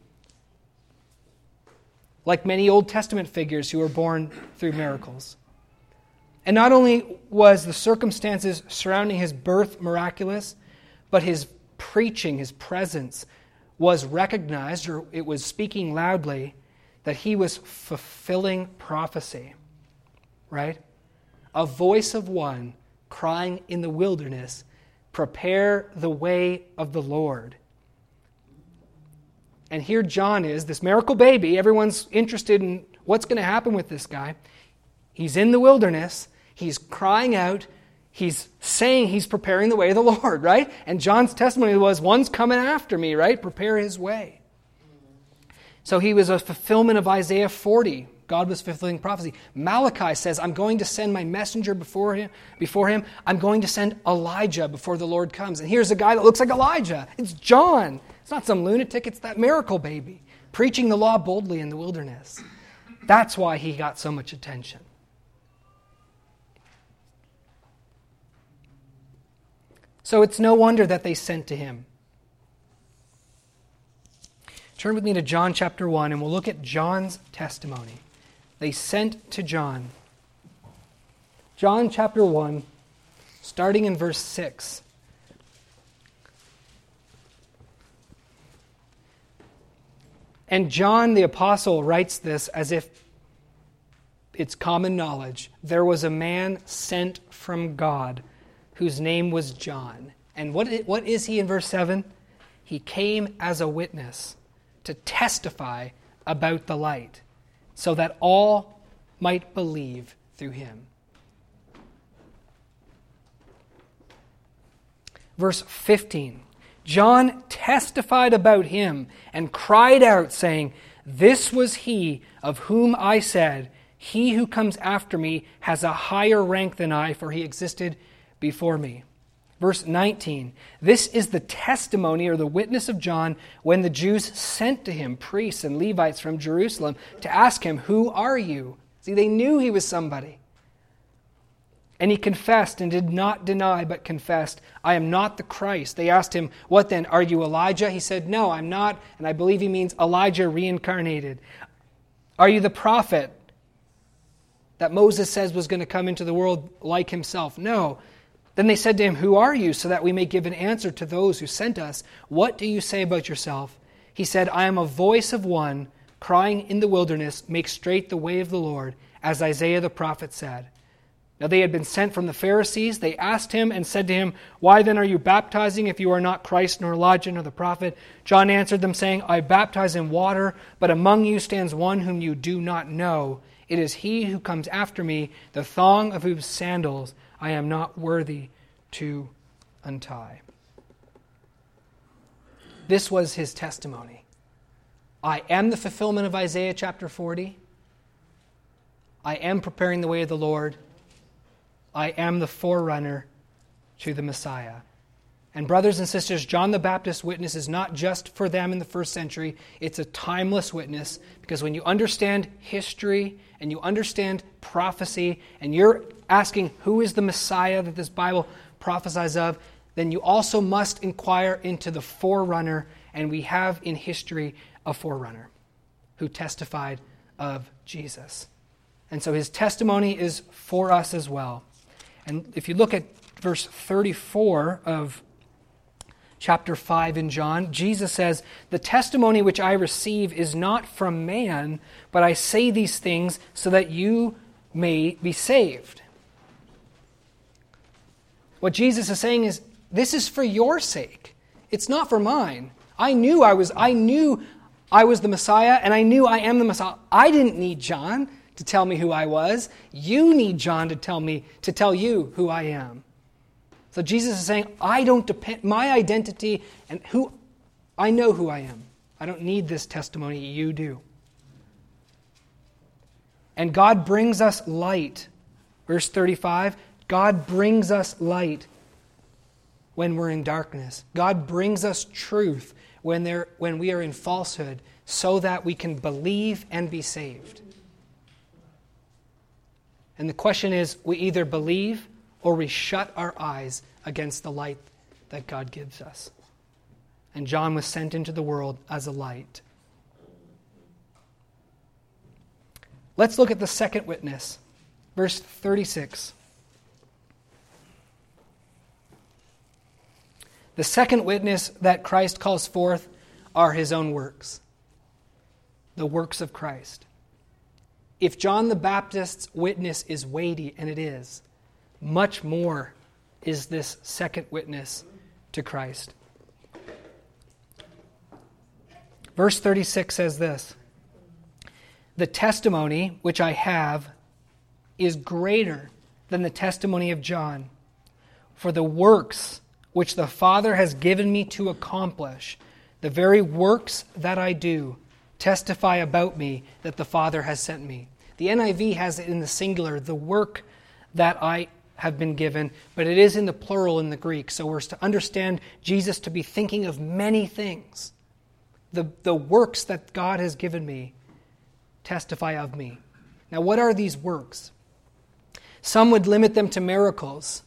like many Old Testament figures who were born through miracles. And not only was the circumstances surrounding his birth miraculous, but his preaching, his presence, was recognized, or it was speaking loudly, that he was fulfilling prophecy. Right? A voice of one crying in the wilderness, Prepare the way of the Lord. And here John is, this miracle baby. Everyone's interested in what's going to happen with this guy. He's in the wilderness. He's crying out. He's saying he's preparing the way of the Lord, right? And John's testimony was, One's coming after me, right? Prepare his way. So he was a fulfillment of Isaiah 40. God was fulfilling prophecy. Malachi says, I'm going to send my messenger before him, before him. I'm going to send Elijah before the Lord comes. And here's a guy that looks like Elijah. It's John. It's not some lunatic, it's that miracle baby preaching the law boldly in the wilderness. That's why he got so much attention. So it's no wonder that they sent to him. Turn with me to John chapter 1, and we'll look at John's testimony. They sent to John. John chapter 1, starting in verse 6. And John the Apostle writes this as if it's common knowledge. There was a man sent from God whose name was John. And what, what is he in verse 7? He came as a witness to testify about the light, so that all might believe through him. Verse 15 John testified about him and cried out, saying, This was he of whom I said, He who comes after me has a higher rank than I, for he existed before me. Verse 19 This is the testimony or the witness of John when the Jews sent to him priests and Levites from Jerusalem to ask him, Who are you? See, they knew he was somebody. And he confessed and did not deny, but confessed, I am not the Christ. They asked him, What then? Are you Elijah? He said, No, I'm not. And I believe he means Elijah reincarnated. Are you the prophet that Moses says was going to come into the world like himself? No. Then they said to him, Who are you, so that we may give an answer to those who sent us? What do you say about yourself? He said, I am a voice of one crying in the wilderness, Make straight the way of the Lord, as Isaiah the prophet said. Now they had been sent from the Pharisees. They asked him and said to him, Why then are you baptizing if you are not Christ, nor Elijah, nor the prophet? John answered them, saying, I baptize in water, but among you stands one whom you do not know. It is he who comes after me, the thong of whose sandals I am not worthy to untie. This was his testimony. I am the fulfillment of Isaiah chapter 40. I am preparing the way of the Lord. I am the forerunner to the Messiah. And, brothers and sisters, John the Baptist's witness is not just for them in the first century, it's a timeless witness because when you understand history and you understand prophecy and you're asking who is the Messiah that this Bible prophesies of, then you also must inquire into the forerunner, and we have in history a forerunner who testified of Jesus. And so his testimony is for us as well. And if you look at verse 34 of chapter 5 in John, Jesus says, The testimony which I receive is not from man, but I say these things so that you may be saved. What Jesus is saying is, this is for your sake. It's not for mine. I knew I was I knew I was the Messiah and I knew I am the Messiah. I didn't need John to tell me who I was. You need John to tell me to tell you who I am. So Jesus is saying, I don't depend my identity and who I know who I am. I don't need this testimony, you do. And God brings us light. Verse 35 God brings us light when we're in darkness. God brings us truth when, there, when we are in falsehood so that we can believe and be saved. And the question is we either believe or we shut our eyes against the light that God gives us. And John was sent into the world as a light. Let's look at the second witness, verse 36. The second witness that Christ calls forth are his own works, the works of Christ. If John the Baptist's witness is weighty, and it is, much more is this second witness to Christ. Verse 36 says this The testimony which I have is greater than the testimony of John. For the works which the Father has given me to accomplish, the very works that I do, testify about me that the Father has sent me. The NIV has it in the singular, the work that I have been given, but it is in the plural in the Greek. So we're to understand Jesus to be thinking of many things. The, the works that God has given me testify of me. Now, what are these works? Some would limit them to miracles.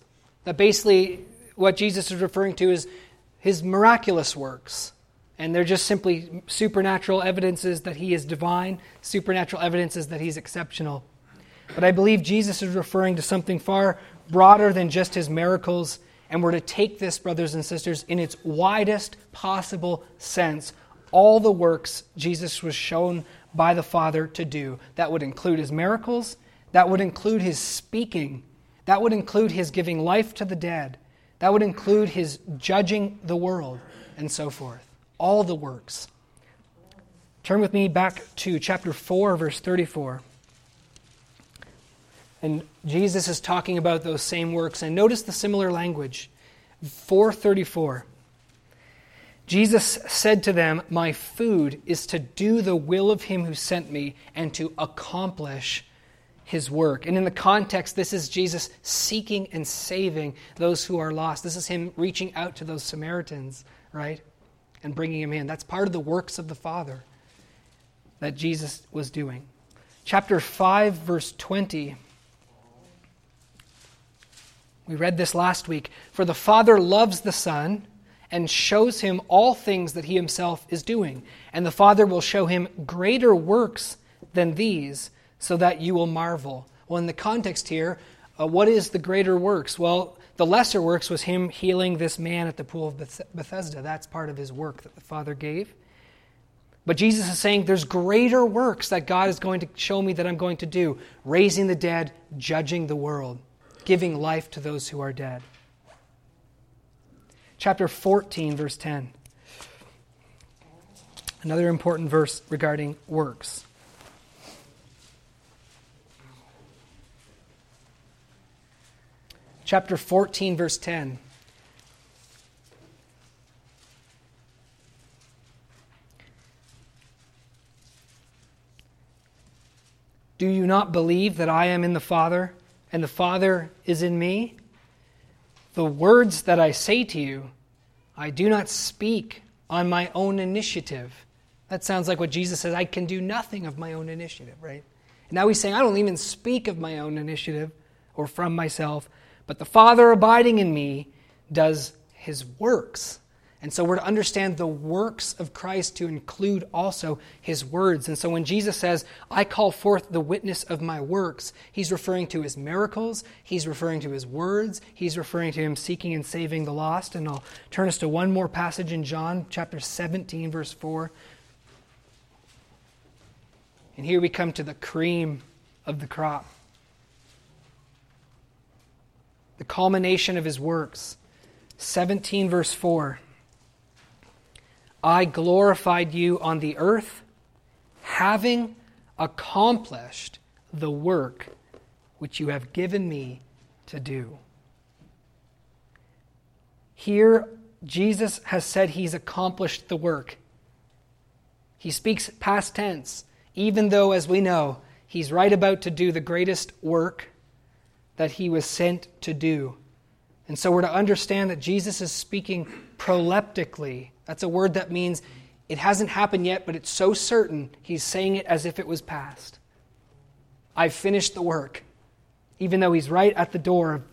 That basically, what Jesus is referring to is his miraculous works. And they're just simply supernatural evidences that he is divine, supernatural evidences that he's exceptional. But I believe Jesus is referring to something far broader than just his miracles. And we're to take this, brothers and sisters, in its widest possible sense. All the works Jesus was shown by the Father to do. That would include his miracles, that would include his speaking, that would include his giving life to the dead, that would include his judging the world, and so forth. All the works. Turn with me back to chapter 4, verse 34. And Jesus is talking about those same works. And notice the similar language. 434. Jesus said to them, My food is to do the will of him who sent me and to accomplish his work. And in the context, this is Jesus seeking and saving those who are lost. This is him reaching out to those Samaritans, right? And bringing them in. That's part of the works of the Father that Jesus was doing. Chapter 5, verse 20. We read this last week. For the Father loves the Son and shows him all things that he himself is doing. And the Father will show him greater works than these, so that you will marvel. Well, in the context here, uh, what is the greater works? Well, the lesser works was him healing this man at the pool of Bethesda. That's part of his work that the Father gave. But Jesus is saying there's greater works that God is going to show me that I'm going to do raising the dead, judging the world giving life to those who are dead. Chapter 14, verse 10. Another important verse regarding works. Chapter 14, verse 10. Do you not believe that I am in the Father? and the Father is in me, the words that I say to you, I do not speak on my own initiative. That sounds like what Jesus says I can do nothing of my own initiative, right? Now he's saying, I don't even speak of my own initiative or from myself, but the Father abiding in me does his works. And so we're to understand the works of Christ to include also his words. And so when Jesus says, I call forth the witness of my works, he's referring to his miracles, he's referring to his words, he's referring to him seeking and saving the lost. And I'll turn us to one more passage in John chapter 17, verse 4. And here we come to the cream of the crop, the culmination of his works. 17, verse 4. I glorified you on the earth, having accomplished the work which you have given me to do. Here, Jesus has said he's accomplished the work. He speaks past tense, even though, as we know, he's right about to do the greatest work that he was sent to do. And so we're to understand that Jesus is speaking proleptically that's a word that means it hasn't happened yet, but it's so certain he's saying it as if it was past. I've finished the work, even though he's right at the door of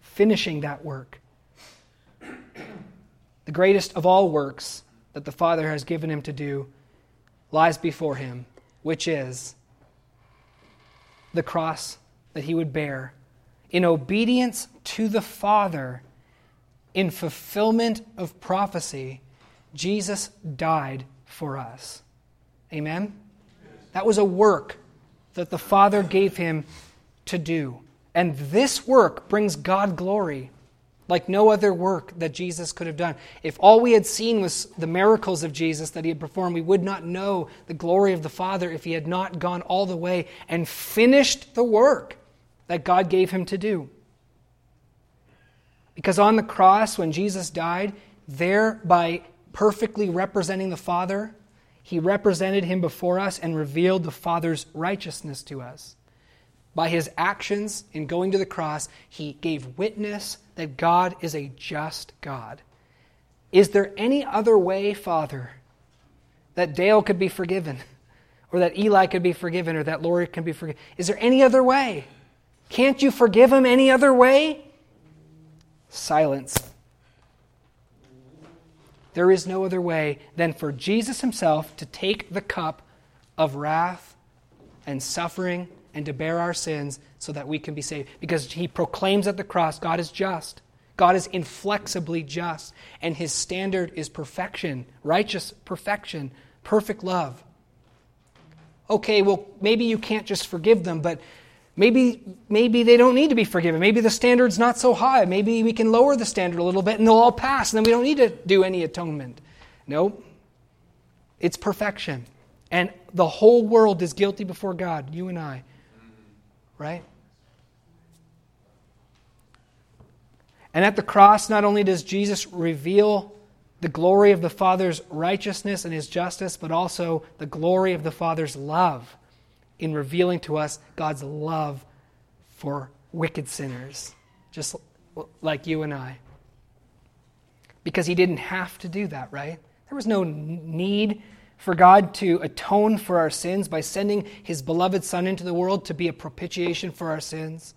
finishing that work. The greatest of all works that the Father has given him to do lies before him, which is the cross that he would bear in obedience to the Father, in fulfillment of prophecy Jesus died for us. Amen? That was a work that the Father gave him to do. And this work brings God glory like no other work that Jesus could have done. If all we had seen was the miracles of Jesus that he had performed, we would not know the glory of the Father if he had not gone all the way and finished the work. That God gave him to do. Because on the cross, when Jesus died, thereby perfectly representing the Father, he represented him before us and revealed the Father's righteousness to us. By his actions in going to the cross, he gave witness that God is a just God. Is there any other way, Father, that Dale could be forgiven, or that Eli could be forgiven, or that Lori can be forgiven? Is there any other way? Can't you forgive him any other way? Silence. There is no other way than for Jesus himself to take the cup of wrath and suffering and to bear our sins so that we can be saved. Because he proclaims at the cross God is just. God is inflexibly just, and his standard is perfection, righteous perfection, perfect love. Okay, well, maybe you can't just forgive them, but maybe, maybe they don't need to be forgiven. Maybe the standard's not so high. Maybe we can lower the standard a little bit and they'll all pass, and then we don't need to do any atonement. Nope. It's perfection. And the whole world is guilty before God, you and I. Right? And at the cross, not only does Jesus reveal the glory of the Father's righteousness and his justice, but also the glory of the Father's love in revealing to us God's love for wicked sinners, just like you and I. Because he didn't have to do that, right? There was no need for God to atone for our sins by sending his beloved Son into the world to be a propitiation for our sins.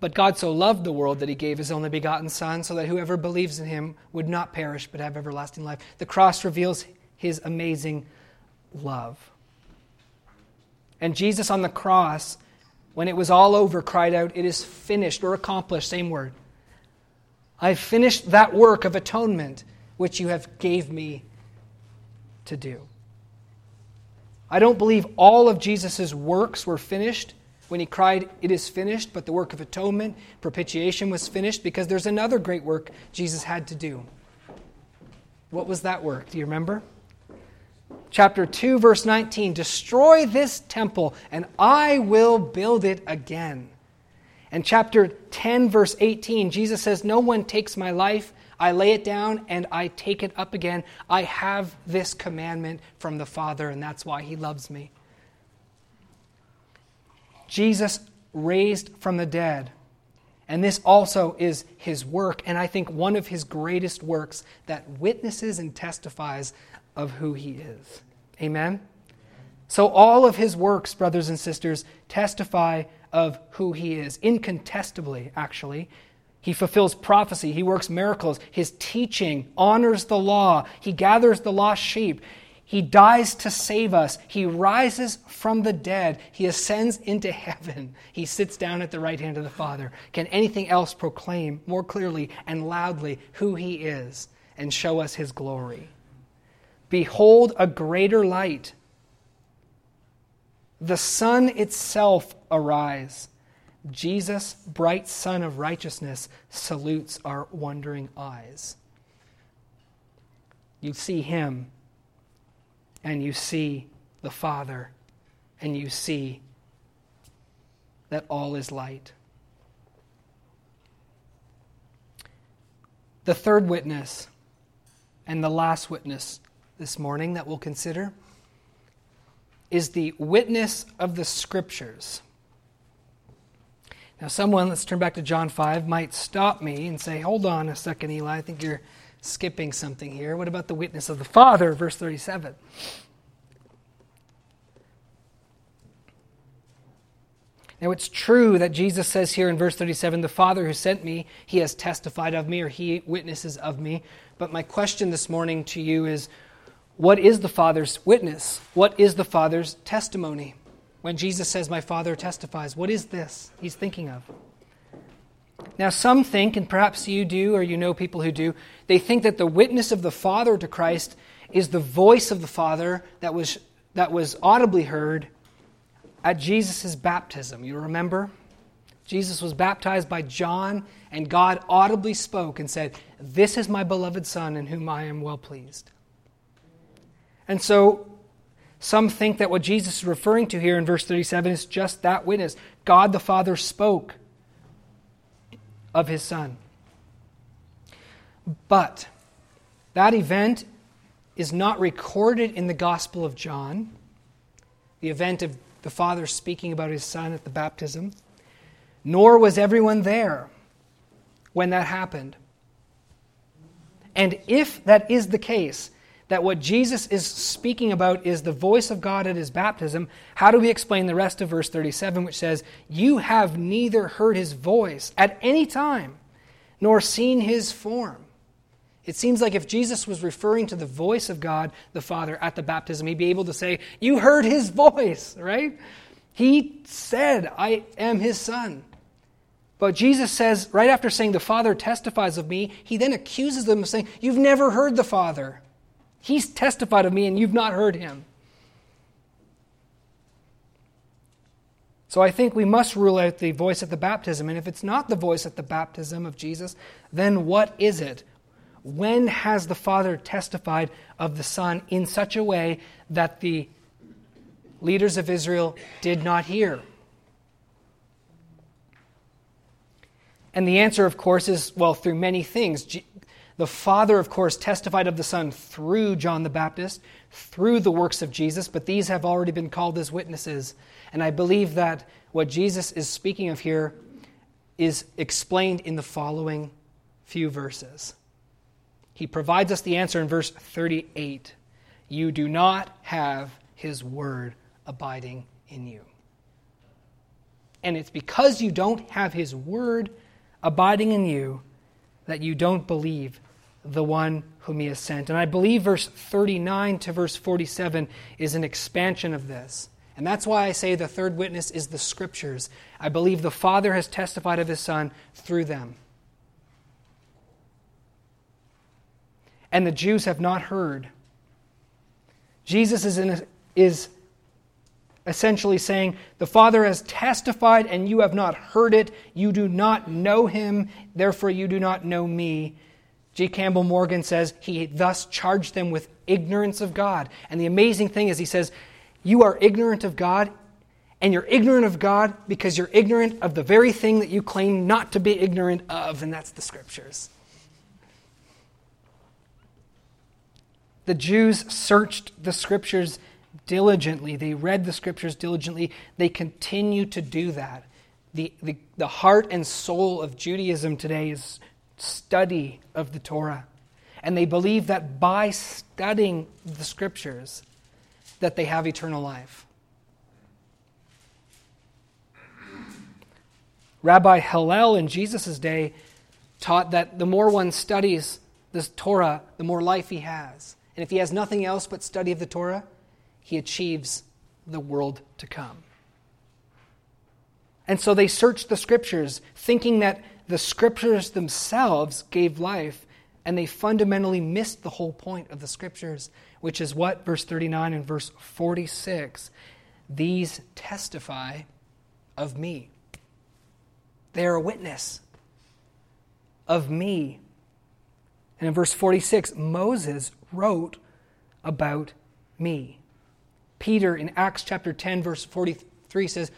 But God so loved the world that he gave his only begotten Son, so that whoever believes in him would not perish but have everlasting life. The cross reveals his amazing love. And Jesus on the cross, when it was all over, cried out, It is finished or accomplished, same word. I've finished that work of atonement which you have gave me to do. I don't believe all of Jesus' works were finished when he cried, It is finished, but the work of atonement, propitiation was finished because there's another great work Jesus had to do. What was that work? Do you remember? Chapter 2, verse 19 Destroy this temple, and I will build it again. And chapter 10, verse 18, Jesus says, No one takes my life. I lay it down and I take it up again. I have this commandment from the Father, and that's why he loves me. Jesus raised from the dead. And this also is his work, and I think one of his greatest works that witnesses and testifies of who he is. Amen? So, all of his works, brothers and sisters, testify of who he is, incontestably, actually. He fulfills prophecy, he works miracles, his teaching honors the law, he gathers the lost sheep. He dies to save us. He rises from the dead. He ascends into heaven. He sits down at the right hand of the Father. Can anything else proclaim more clearly and loudly who He is and show us His glory? Behold, a greater light. The sun itself arise. Jesus, bright sun of righteousness, salutes our wondering eyes. You see him and you see the Father, and you see that all is light. The third witness and the last witness this morning that we'll consider is the witness of the Scriptures. Now, someone, let's turn back to John 5, might stop me and say, Hold on a second, Eli. I think you're skipping something here. What about the witness of the Father, verse 37? Now, it's true that Jesus says here in verse 37 the Father who sent me, he has testified of me, or he witnesses of me. But my question this morning to you is what is the Father's witness? What is the Father's testimony? When Jesus says, My Father testifies, what is this he's thinking of? Now, some think, and perhaps you do, or you know people who do, they think that the witness of the Father to Christ is the voice of the Father that was, that was audibly heard at Jesus' baptism. You remember? Jesus was baptized by John, and God audibly spoke and said, This is my beloved Son in whom I am well pleased. And so, Some think that what Jesus is referring to here in verse 37 is just that witness. God the Father spoke of his Son. But that event is not recorded in the Gospel of John, the event of the Father speaking about his Son at the baptism, nor was everyone there when that happened. And if that is the case, that what Jesus is speaking about is the voice of God at his baptism, how do we explain the rest of verse 37, which says, You have neither heard his voice at any time, nor seen his form? It seems like if Jesus was referring to the voice of God the Father at the baptism, he'd be able to say, You heard his voice, right? He said, I am his son. But Jesus says, right after saying, The Father testifies of me, he then accuses them of saying, You've never heard the Father. He's testified of me, and you've not heard him. So I think we must rule out the voice at the baptism. And if it's not the voice at the baptism of Jesus, then what is it? When has the Father testified of the Son in such a way that the leaders of Israel did not hear? And the answer, of course, is well, through many things. The Father, of course, testified of the Son through John the Baptist, through the works of Jesus, but these have already been called as witnesses. And I believe that what Jesus is speaking of here is explained in the following few verses. He provides us the answer in verse 38 You do not have his word abiding in you. And it's because you don't have his word abiding in you that you don't believe the one whom he has sent. And I believe verse 39 to verse 47 is an expansion of this. And that's why I say the third witness is the scriptures. I believe the Father has testified of his Son through them. And the Jews have not heard. Jesus is, in, is essentially saying, The Father has testified and you have not heard it. You do not know him, therefore you do not know me. G. Campbell Morgan says he thus charged them with ignorance of God. And the amazing thing is, he says, You are ignorant of God, and you're ignorant of God because you're ignorant of the very thing that you claim not to be ignorant of, and that's the Scriptures. The Jews searched the Scriptures diligently, they read the Scriptures diligently, they continue to do that. The, the, the heart and soul of Judaism today is study of the Torah. And they believe that by studying the scriptures that they have eternal life. Rabbi Hillel in Jesus' day taught that the more one studies this Torah, the more life he has. And if he has nothing else but study of the Torah, he achieves the world to come. And so they searched the scriptures, thinking that the scriptures themselves gave life, and they fundamentally missed the whole point of the scriptures, which is what? Verse 39 and verse 46 These testify of me. They are a witness of me. And in verse 46, Moses wrote about me. Peter in Acts chapter 10, verse 43 says,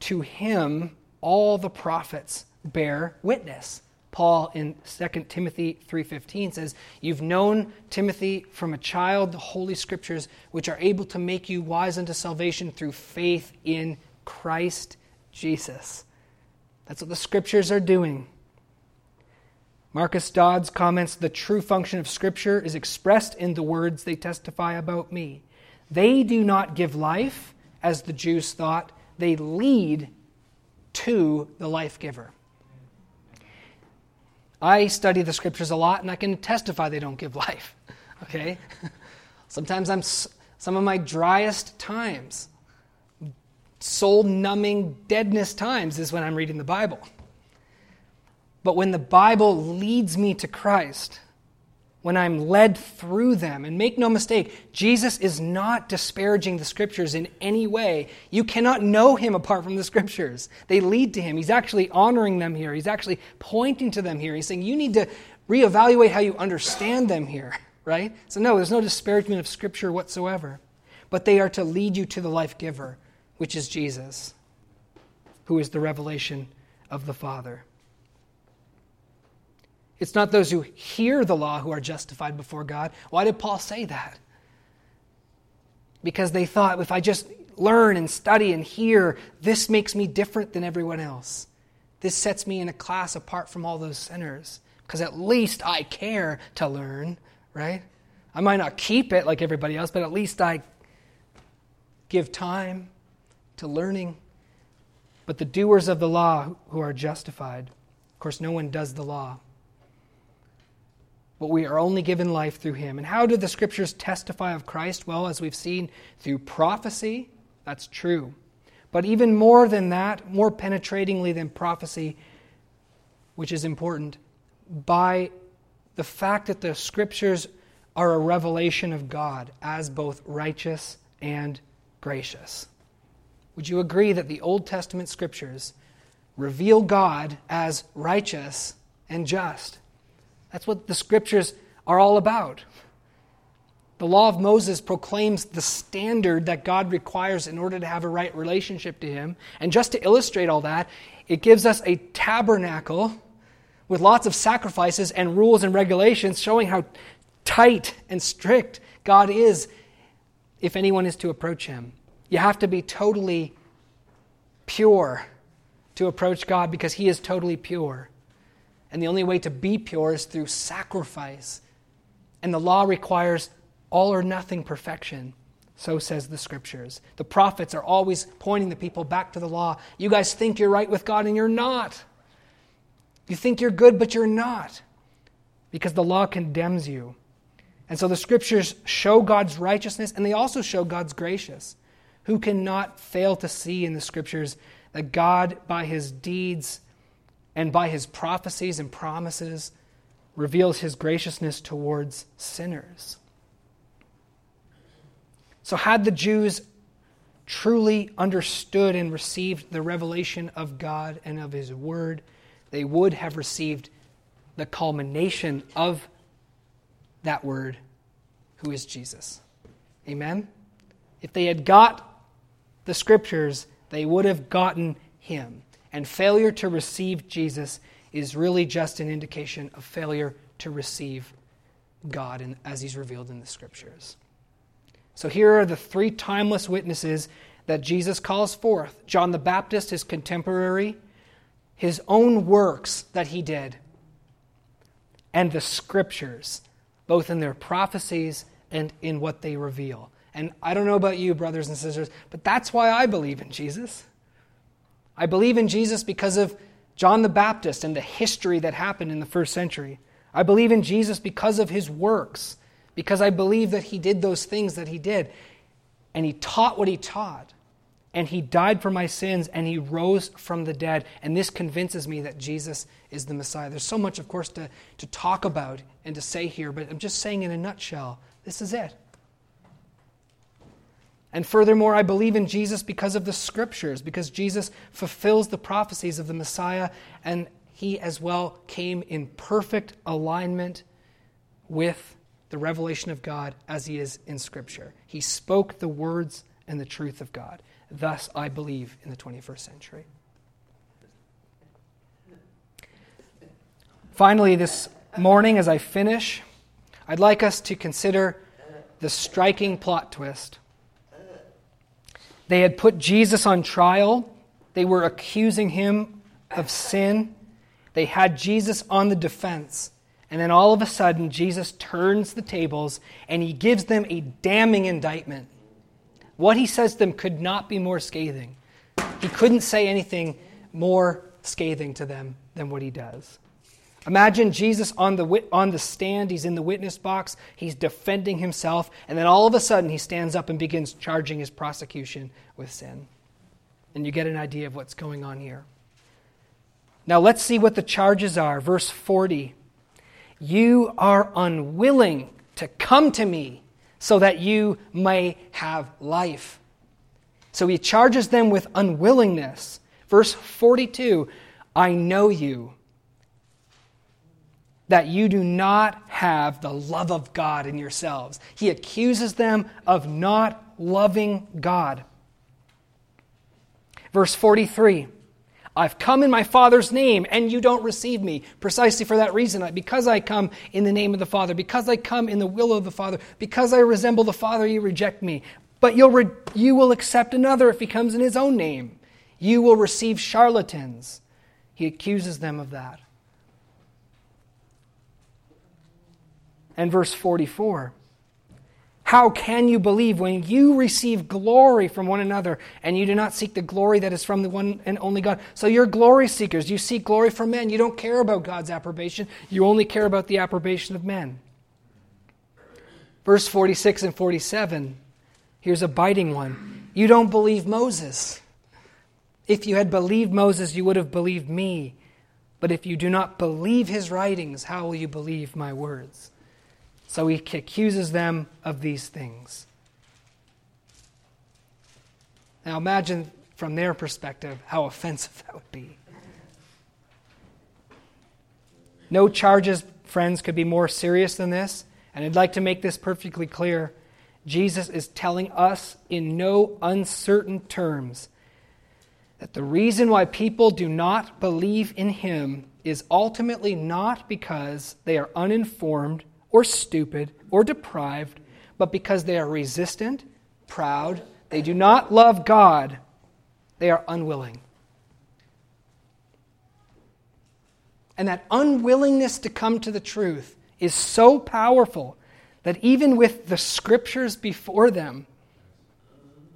To him all the prophets bear witness. Paul in 2 Timothy 3:15 says, "You've known Timothy from a child the holy scriptures which are able to make you wise unto salvation through faith in Christ Jesus." That's what the scriptures are doing. Marcus Dods comments, "The true function of scripture is expressed in the words they testify about me. They do not give life as the Jews thought, they lead to the life giver." I study the scriptures a lot and I can testify they don't give life. Okay? Sometimes I'm some of my driest times, soul numbing deadness times is when I'm reading the Bible. But when the Bible leads me to Christ, when I'm led through them. And make no mistake, Jesus is not disparaging the scriptures in any way. You cannot know him apart from the scriptures. They lead to him. He's actually honoring them here, he's actually pointing to them here. He's saying, You need to reevaluate how you understand them here, right? So, no, there's no disparagement of scripture whatsoever. but they are to lead you to the life giver, which is Jesus, who is the revelation of the Father. It's not those who hear the law who are justified before God. Why did Paul say that? Because they thought if I just learn and study and hear, this makes me different than everyone else. This sets me in a class apart from all those sinners. Because at least I care to learn, right? I might not keep it like everybody else, but at least I give time to learning. But the doers of the law who are justified, of course, no one does the law. But we are only given life through him. And how do the scriptures testify of Christ? Well, as we've seen, through prophecy, that's true. But even more than that, more penetratingly than prophecy, which is important, by the fact that the scriptures are a revelation of God as both righteous and gracious. Would you agree that the Old Testament scriptures reveal God as righteous and just? That's what the scriptures are all about. The law of Moses proclaims the standard that God requires in order to have a right relationship to Him. And just to illustrate all that, it gives us a tabernacle with lots of sacrifices and rules and regulations showing how tight and strict God is if anyone is to approach Him. You have to be totally pure to approach God because He is totally pure. And the only way to be pure is through sacrifice. And the law requires all or nothing perfection. So says the scriptures. The prophets are always pointing the people back to the law. You guys think you're right with God and you're not. You think you're good, but you're not. Because the law condemns you. And so the scriptures show God's righteousness and they also show God's gracious. Who cannot fail to see in the scriptures that God, by his deeds and by his prophecies and promises, reveals his graciousness towards sinners? So, had the Jews truly understood and received the revelation of God and of His Word, they would have received the culmination of that Word, who is Jesus. Amen? If they had got the Scriptures, they would have gotten Him. And failure to receive Jesus is really just an indication of failure to receive God in, as He's revealed in the Scriptures. So here are the three timeless witnesses that Jesus calls forth John the Baptist, his contemporary, his own works that he did, and the scriptures, both in their prophecies and in what they reveal. And I don't know about you, brothers and sisters, but that's why I believe in Jesus. I believe in Jesus because of John the Baptist and the history that happened in the first century. I believe in Jesus because of his works because I believe that he did those things that he did. And he taught what he taught. And he died for my sins and he rose from the dead. And this convinces me that Jesus is the Messiah. There's so much, of course, to, to talk about and to say here, but I'm just saying in a nutshell this is it. And furthermore, I believe in Jesus because of the scriptures, because Jesus fulfills the prophecies of the Messiah, and he as well came in perfect alignment with the revelation of God as he is in Scripture. He spoke the words and the truth of God. Thus, I believe in the 21st century. Finally, this morning, as I finish, I'd like us to consider the striking plot twist. They had put Jesus on trial, they were accusing him of sin, they had Jesus on the defense. And then all of a sudden, Jesus turns the tables and he gives them a damning indictment. What he says to them could not be more scathing. He couldn't say anything more scathing to them than what he does. Imagine Jesus on the, on the stand, he's in the witness box, he's defending himself, and then all of a sudden he stands up and begins charging his prosecution with sin. And you get an idea of what's going on here. Now let's see what the charges are. Verse 40. You are unwilling to come to me so that you may have life. So he charges them with unwillingness. Verse 42 I know you, that you do not have the love of God in yourselves. He accuses them of not loving God. Verse 43 I've come in my Father's name, and you don't receive me. Precisely for that reason, because I come in the name of the Father, because I come in the will of the Father, because I resemble the Father, you reject me. But you'll re- you will accept another if he comes in his own name. You will receive charlatans. He accuses them of that. And verse 44 how can you believe when you receive glory from one another and you do not seek the glory that is from the one and only God? So you're glory seekers. You seek glory from men. You don't care about God's approbation, you only care about the approbation of men. Verse 46 and 47, here's a biting one. You don't believe Moses. If you had believed Moses, you would have believed me. But if you do not believe his writings, how will you believe my words? So he accuses them of these things. Now imagine from their perspective how offensive that would be. No charges, friends, could be more serious than this. And I'd like to make this perfectly clear. Jesus is telling us in no uncertain terms that the reason why people do not believe in him is ultimately not because they are uninformed or stupid or deprived, but because they are resistant, proud, they do not love God, they are unwilling. And that unwillingness to come to the truth is so powerful that even with the scriptures before them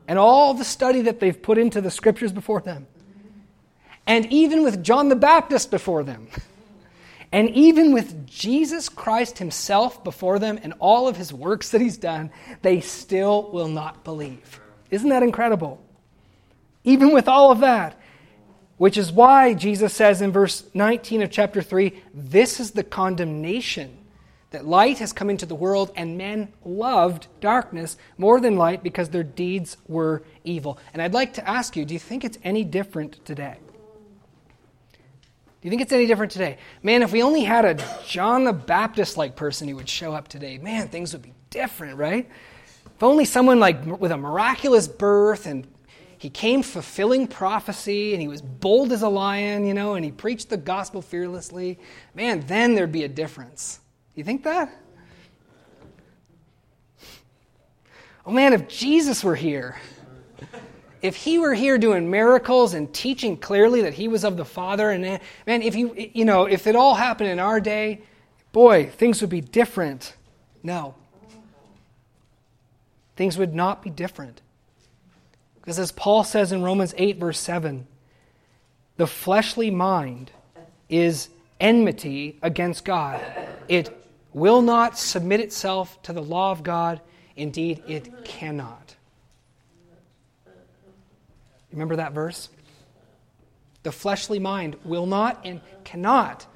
and all the study that they've put into the scriptures before them, and even with John the Baptist before them, and even with Jesus Christ himself before them and all of his works that he's done, they still will not believe. Isn't that incredible? Even with all of that, which is why Jesus says in verse 19 of chapter 3 this is the condemnation that light has come into the world and men loved darkness more than light because their deeds were evil. And I'd like to ask you do you think it's any different today? Do you think it's any different today? Man, if we only had a John the Baptist like person who would show up today, man, things would be different, right? If only someone like with a miraculous birth and he came fulfilling prophecy and he was bold as a lion, you know, and he preached the gospel fearlessly, man, then there'd be a difference. You think that? Oh man, if Jesus were here, if he were here doing miracles and teaching clearly that he was of the Father, and eh, man, if you you know, if it all happened in our day, boy, things would be different. No. Things would not be different. Because as Paul says in Romans 8, verse 7, the fleshly mind is enmity against God. It will not submit itself to the law of God. Indeed, it cannot. Remember that verse? The fleshly mind will not and cannot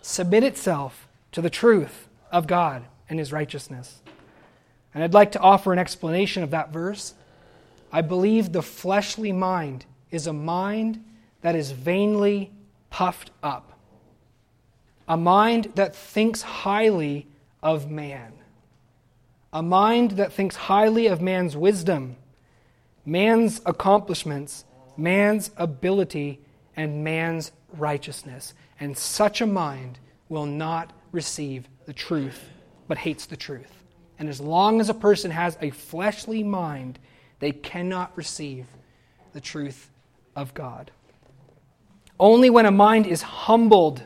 submit itself to the truth of God and his righteousness. And I'd like to offer an explanation of that verse. I believe the fleshly mind is a mind that is vainly puffed up, a mind that thinks highly of man, a mind that thinks highly of man's wisdom man's accomplishments, man's ability, and man's righteousness. And such a mind will not receive the truth, but hates the truth. And as long as a person has a fleshly mind, they cannot receive the truth of God. Only when a mind is humbled,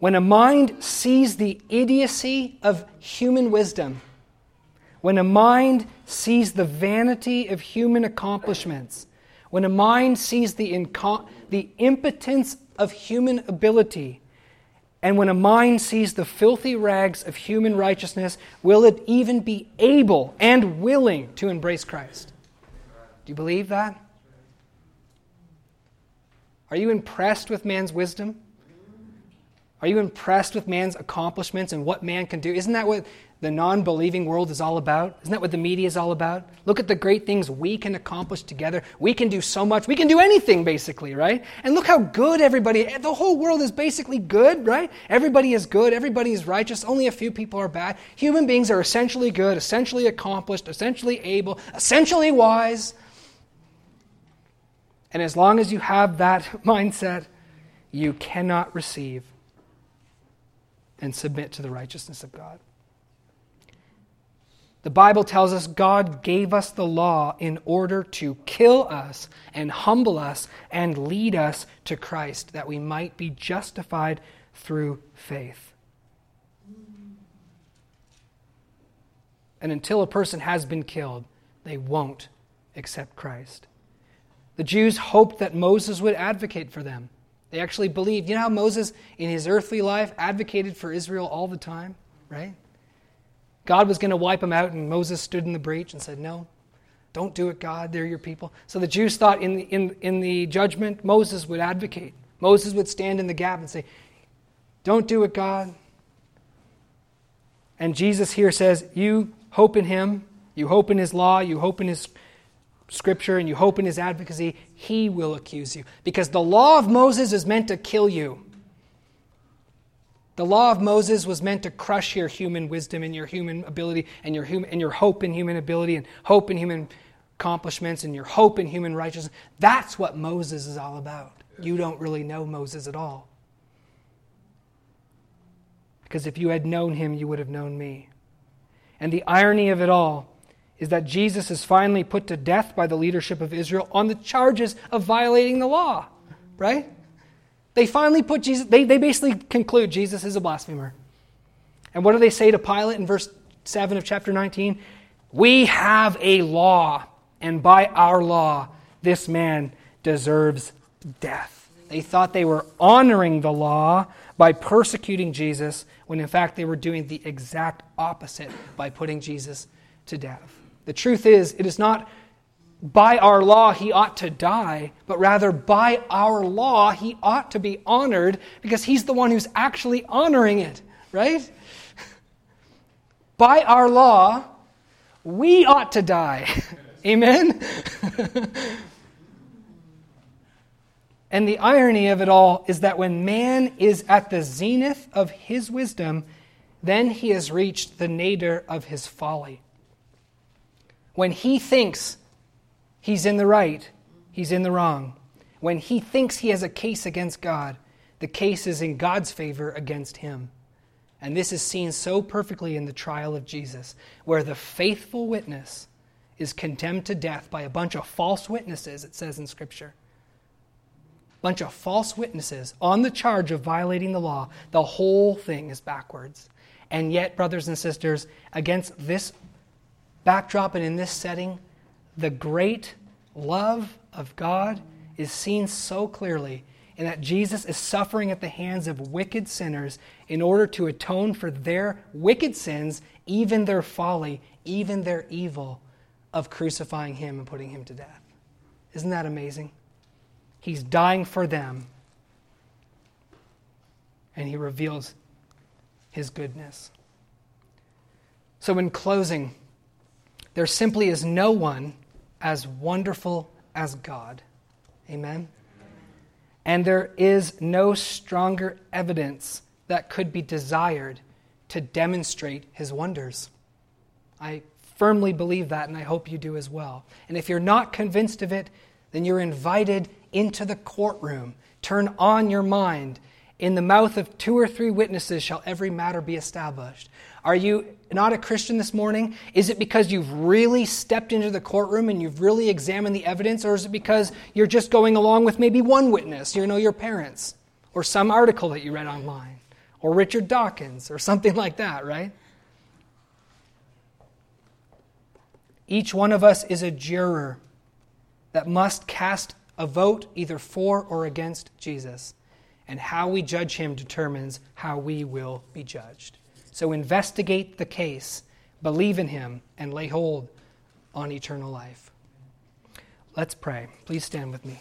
when a mind sees the idiocy of human wisdom, when a mind sees the vanity of human accomplishments, when a mind sees the, inco- the impotence of human ability, and when a mind sees the filthy rags of human righteousness, will it even be able and willing to embrace Christ? Do you believe that? Are you impressed with man's wisdom? Are you impressed with man's accomplishments and what man can do? Isn't that what the non believing world is all about? Isn't that what the media is all about? Look at the great things we can accomplish together. We can do so much. We can do anything, basically, right? And look how good everybody, the whole world is basically good, right? Everybody is good. Everybody is righteous. Only a few people are bad. Human beings are essentially good, essentially accomplished, essentially able, essentially wise. And as long as you have that mindset, you cannot receive and submit to the righteousness of God. The Bible tells us God gave us the law in order to kill us and humble us and lead us to Christ, that we might be justified through faith. And until a person has been killed, they won't accept Christ. The Jews hoped that Moses would advocate for them. They actually believed. You know how Moses, in his earthly life, advocated for Israel all the time, right? God was going to wipe them out, and Moses stood in the breach and said, No, don't do it, God. They're your people. So the Jews thought in the, in, in the judgment, Moses would advocate. Moses would stand in the gap and say, Don't do it, God. And Jesus here says, You hope in him, you hope in his law, you hope in his scripture, and you hope in his advocacy, he will accuse you. Because the law of Moses is meant to kill you. The law of Moses was meant to crush your human wisdom and your human ability and your, human, and your hope in human ability and hope in human accomplishments and your hope in human righteousness. That's what Moses is all about. You don't really know Moses at all. Because if you had known him, you would have known me. And the irony of it all is that Jesus is finally put to death by the leadership of Israel on the charges of violating the law, right? They finally put Jesus, they, they basically conclude Jesus is a blasphemer. And what do they say to Pilate in verse 7 of chapter 19? We have a law, and by our law, this man deserves death. They thought they were honoring the law by persecuting Jesus, when in fact they were doing the exact opposite by putting Jesus to death. The truth is, it is not by our law he ought to die, but rather by our law he ought to be honored because he's the one who's actually honoring it, right? By our law, we ought to die. Amen? and the irony of it all is that when man is at the zenith of his wisdom, then he has reached the nadir of his folly. When he thinks he's in the right, he's in the wrong. When he thinks he has a case against God, the case is in God's favor against him. And this is seen so perfectly in the trial of Jesus, where the faithful witness is condemned to death by a bunch of false witnesses, it says in Scripture. Bunch of false witnesses on the charge of violating the law. The whole thing is backwards. And yet, brothers and sisters, against this backdrop and in this setting, the great love of God is seen so clearly in that Jesus is suffering at the hands of wicked sinners in order to atone for their wicked sins, even their folly, even their evil of crucifying him and putting him to death. Isn't that amazing? He's dying for them, and he reveals his goodness. So, in closing, there simply is no one as wonderful as God. Amen? And there is no stronger evidence that could be desired to demonstrate his wonders. I firmly believe that, and I hope you do as well. And if you're not convinced of it, then you're invited into the courtroom. Turn on your mind. In the mouth of two or three witnesses shall every matter be established. Are you not a Christian this morning? Is it because you've really stepped into the courtroom and you've really examined the evidence, or is it because you're just going along with maybe one witness, you know, your parents, or some article that you read online, or Richard Dawkins, or something like that, right? Each one of us is a juror that must cast a vote either for or against Jesus. And how we judge him determines how we will be judged. So investigate the case, believe in him, and lay hold on eternal life. Let's pray. Please stand with me.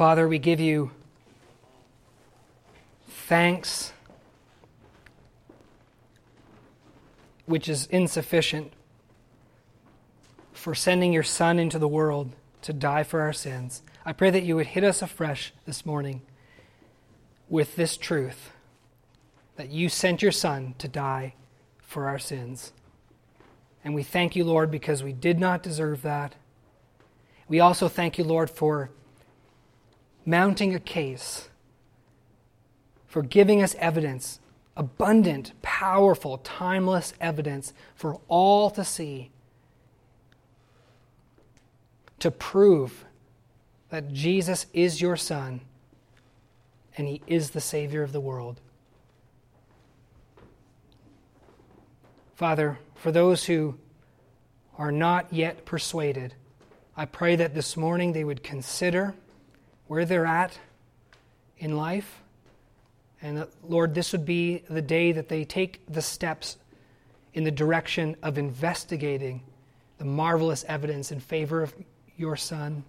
Father, we give you thanks, which is insufficient, for sending your Son into the world to die for our sins. I pray that you would hit us afresh this morning with this truth that you sent your Son to die for our sins. And we thank you, Lord, because we did not deserve that. We also thank you, Lord, for mounting a case, for giving us evidence, abundant, powerful, timeless evidence for all to see, to prove that Jesus is your Son and He is the Savior of the world. Father, for those who are not yet persuaded, I pray that this morning they would consider where they're at in life. And that, Lord, this would be the day that they take the steps in the direction of investigating the marvelous evidence in favor of your Son.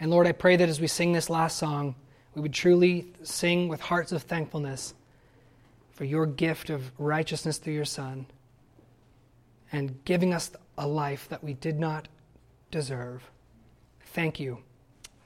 And Lord, I pray that as we sing this last song, we would truly sing with hearts of thankfulness for your gift of righteousness through your Son and giving us a life that we did not deserve. Thank you.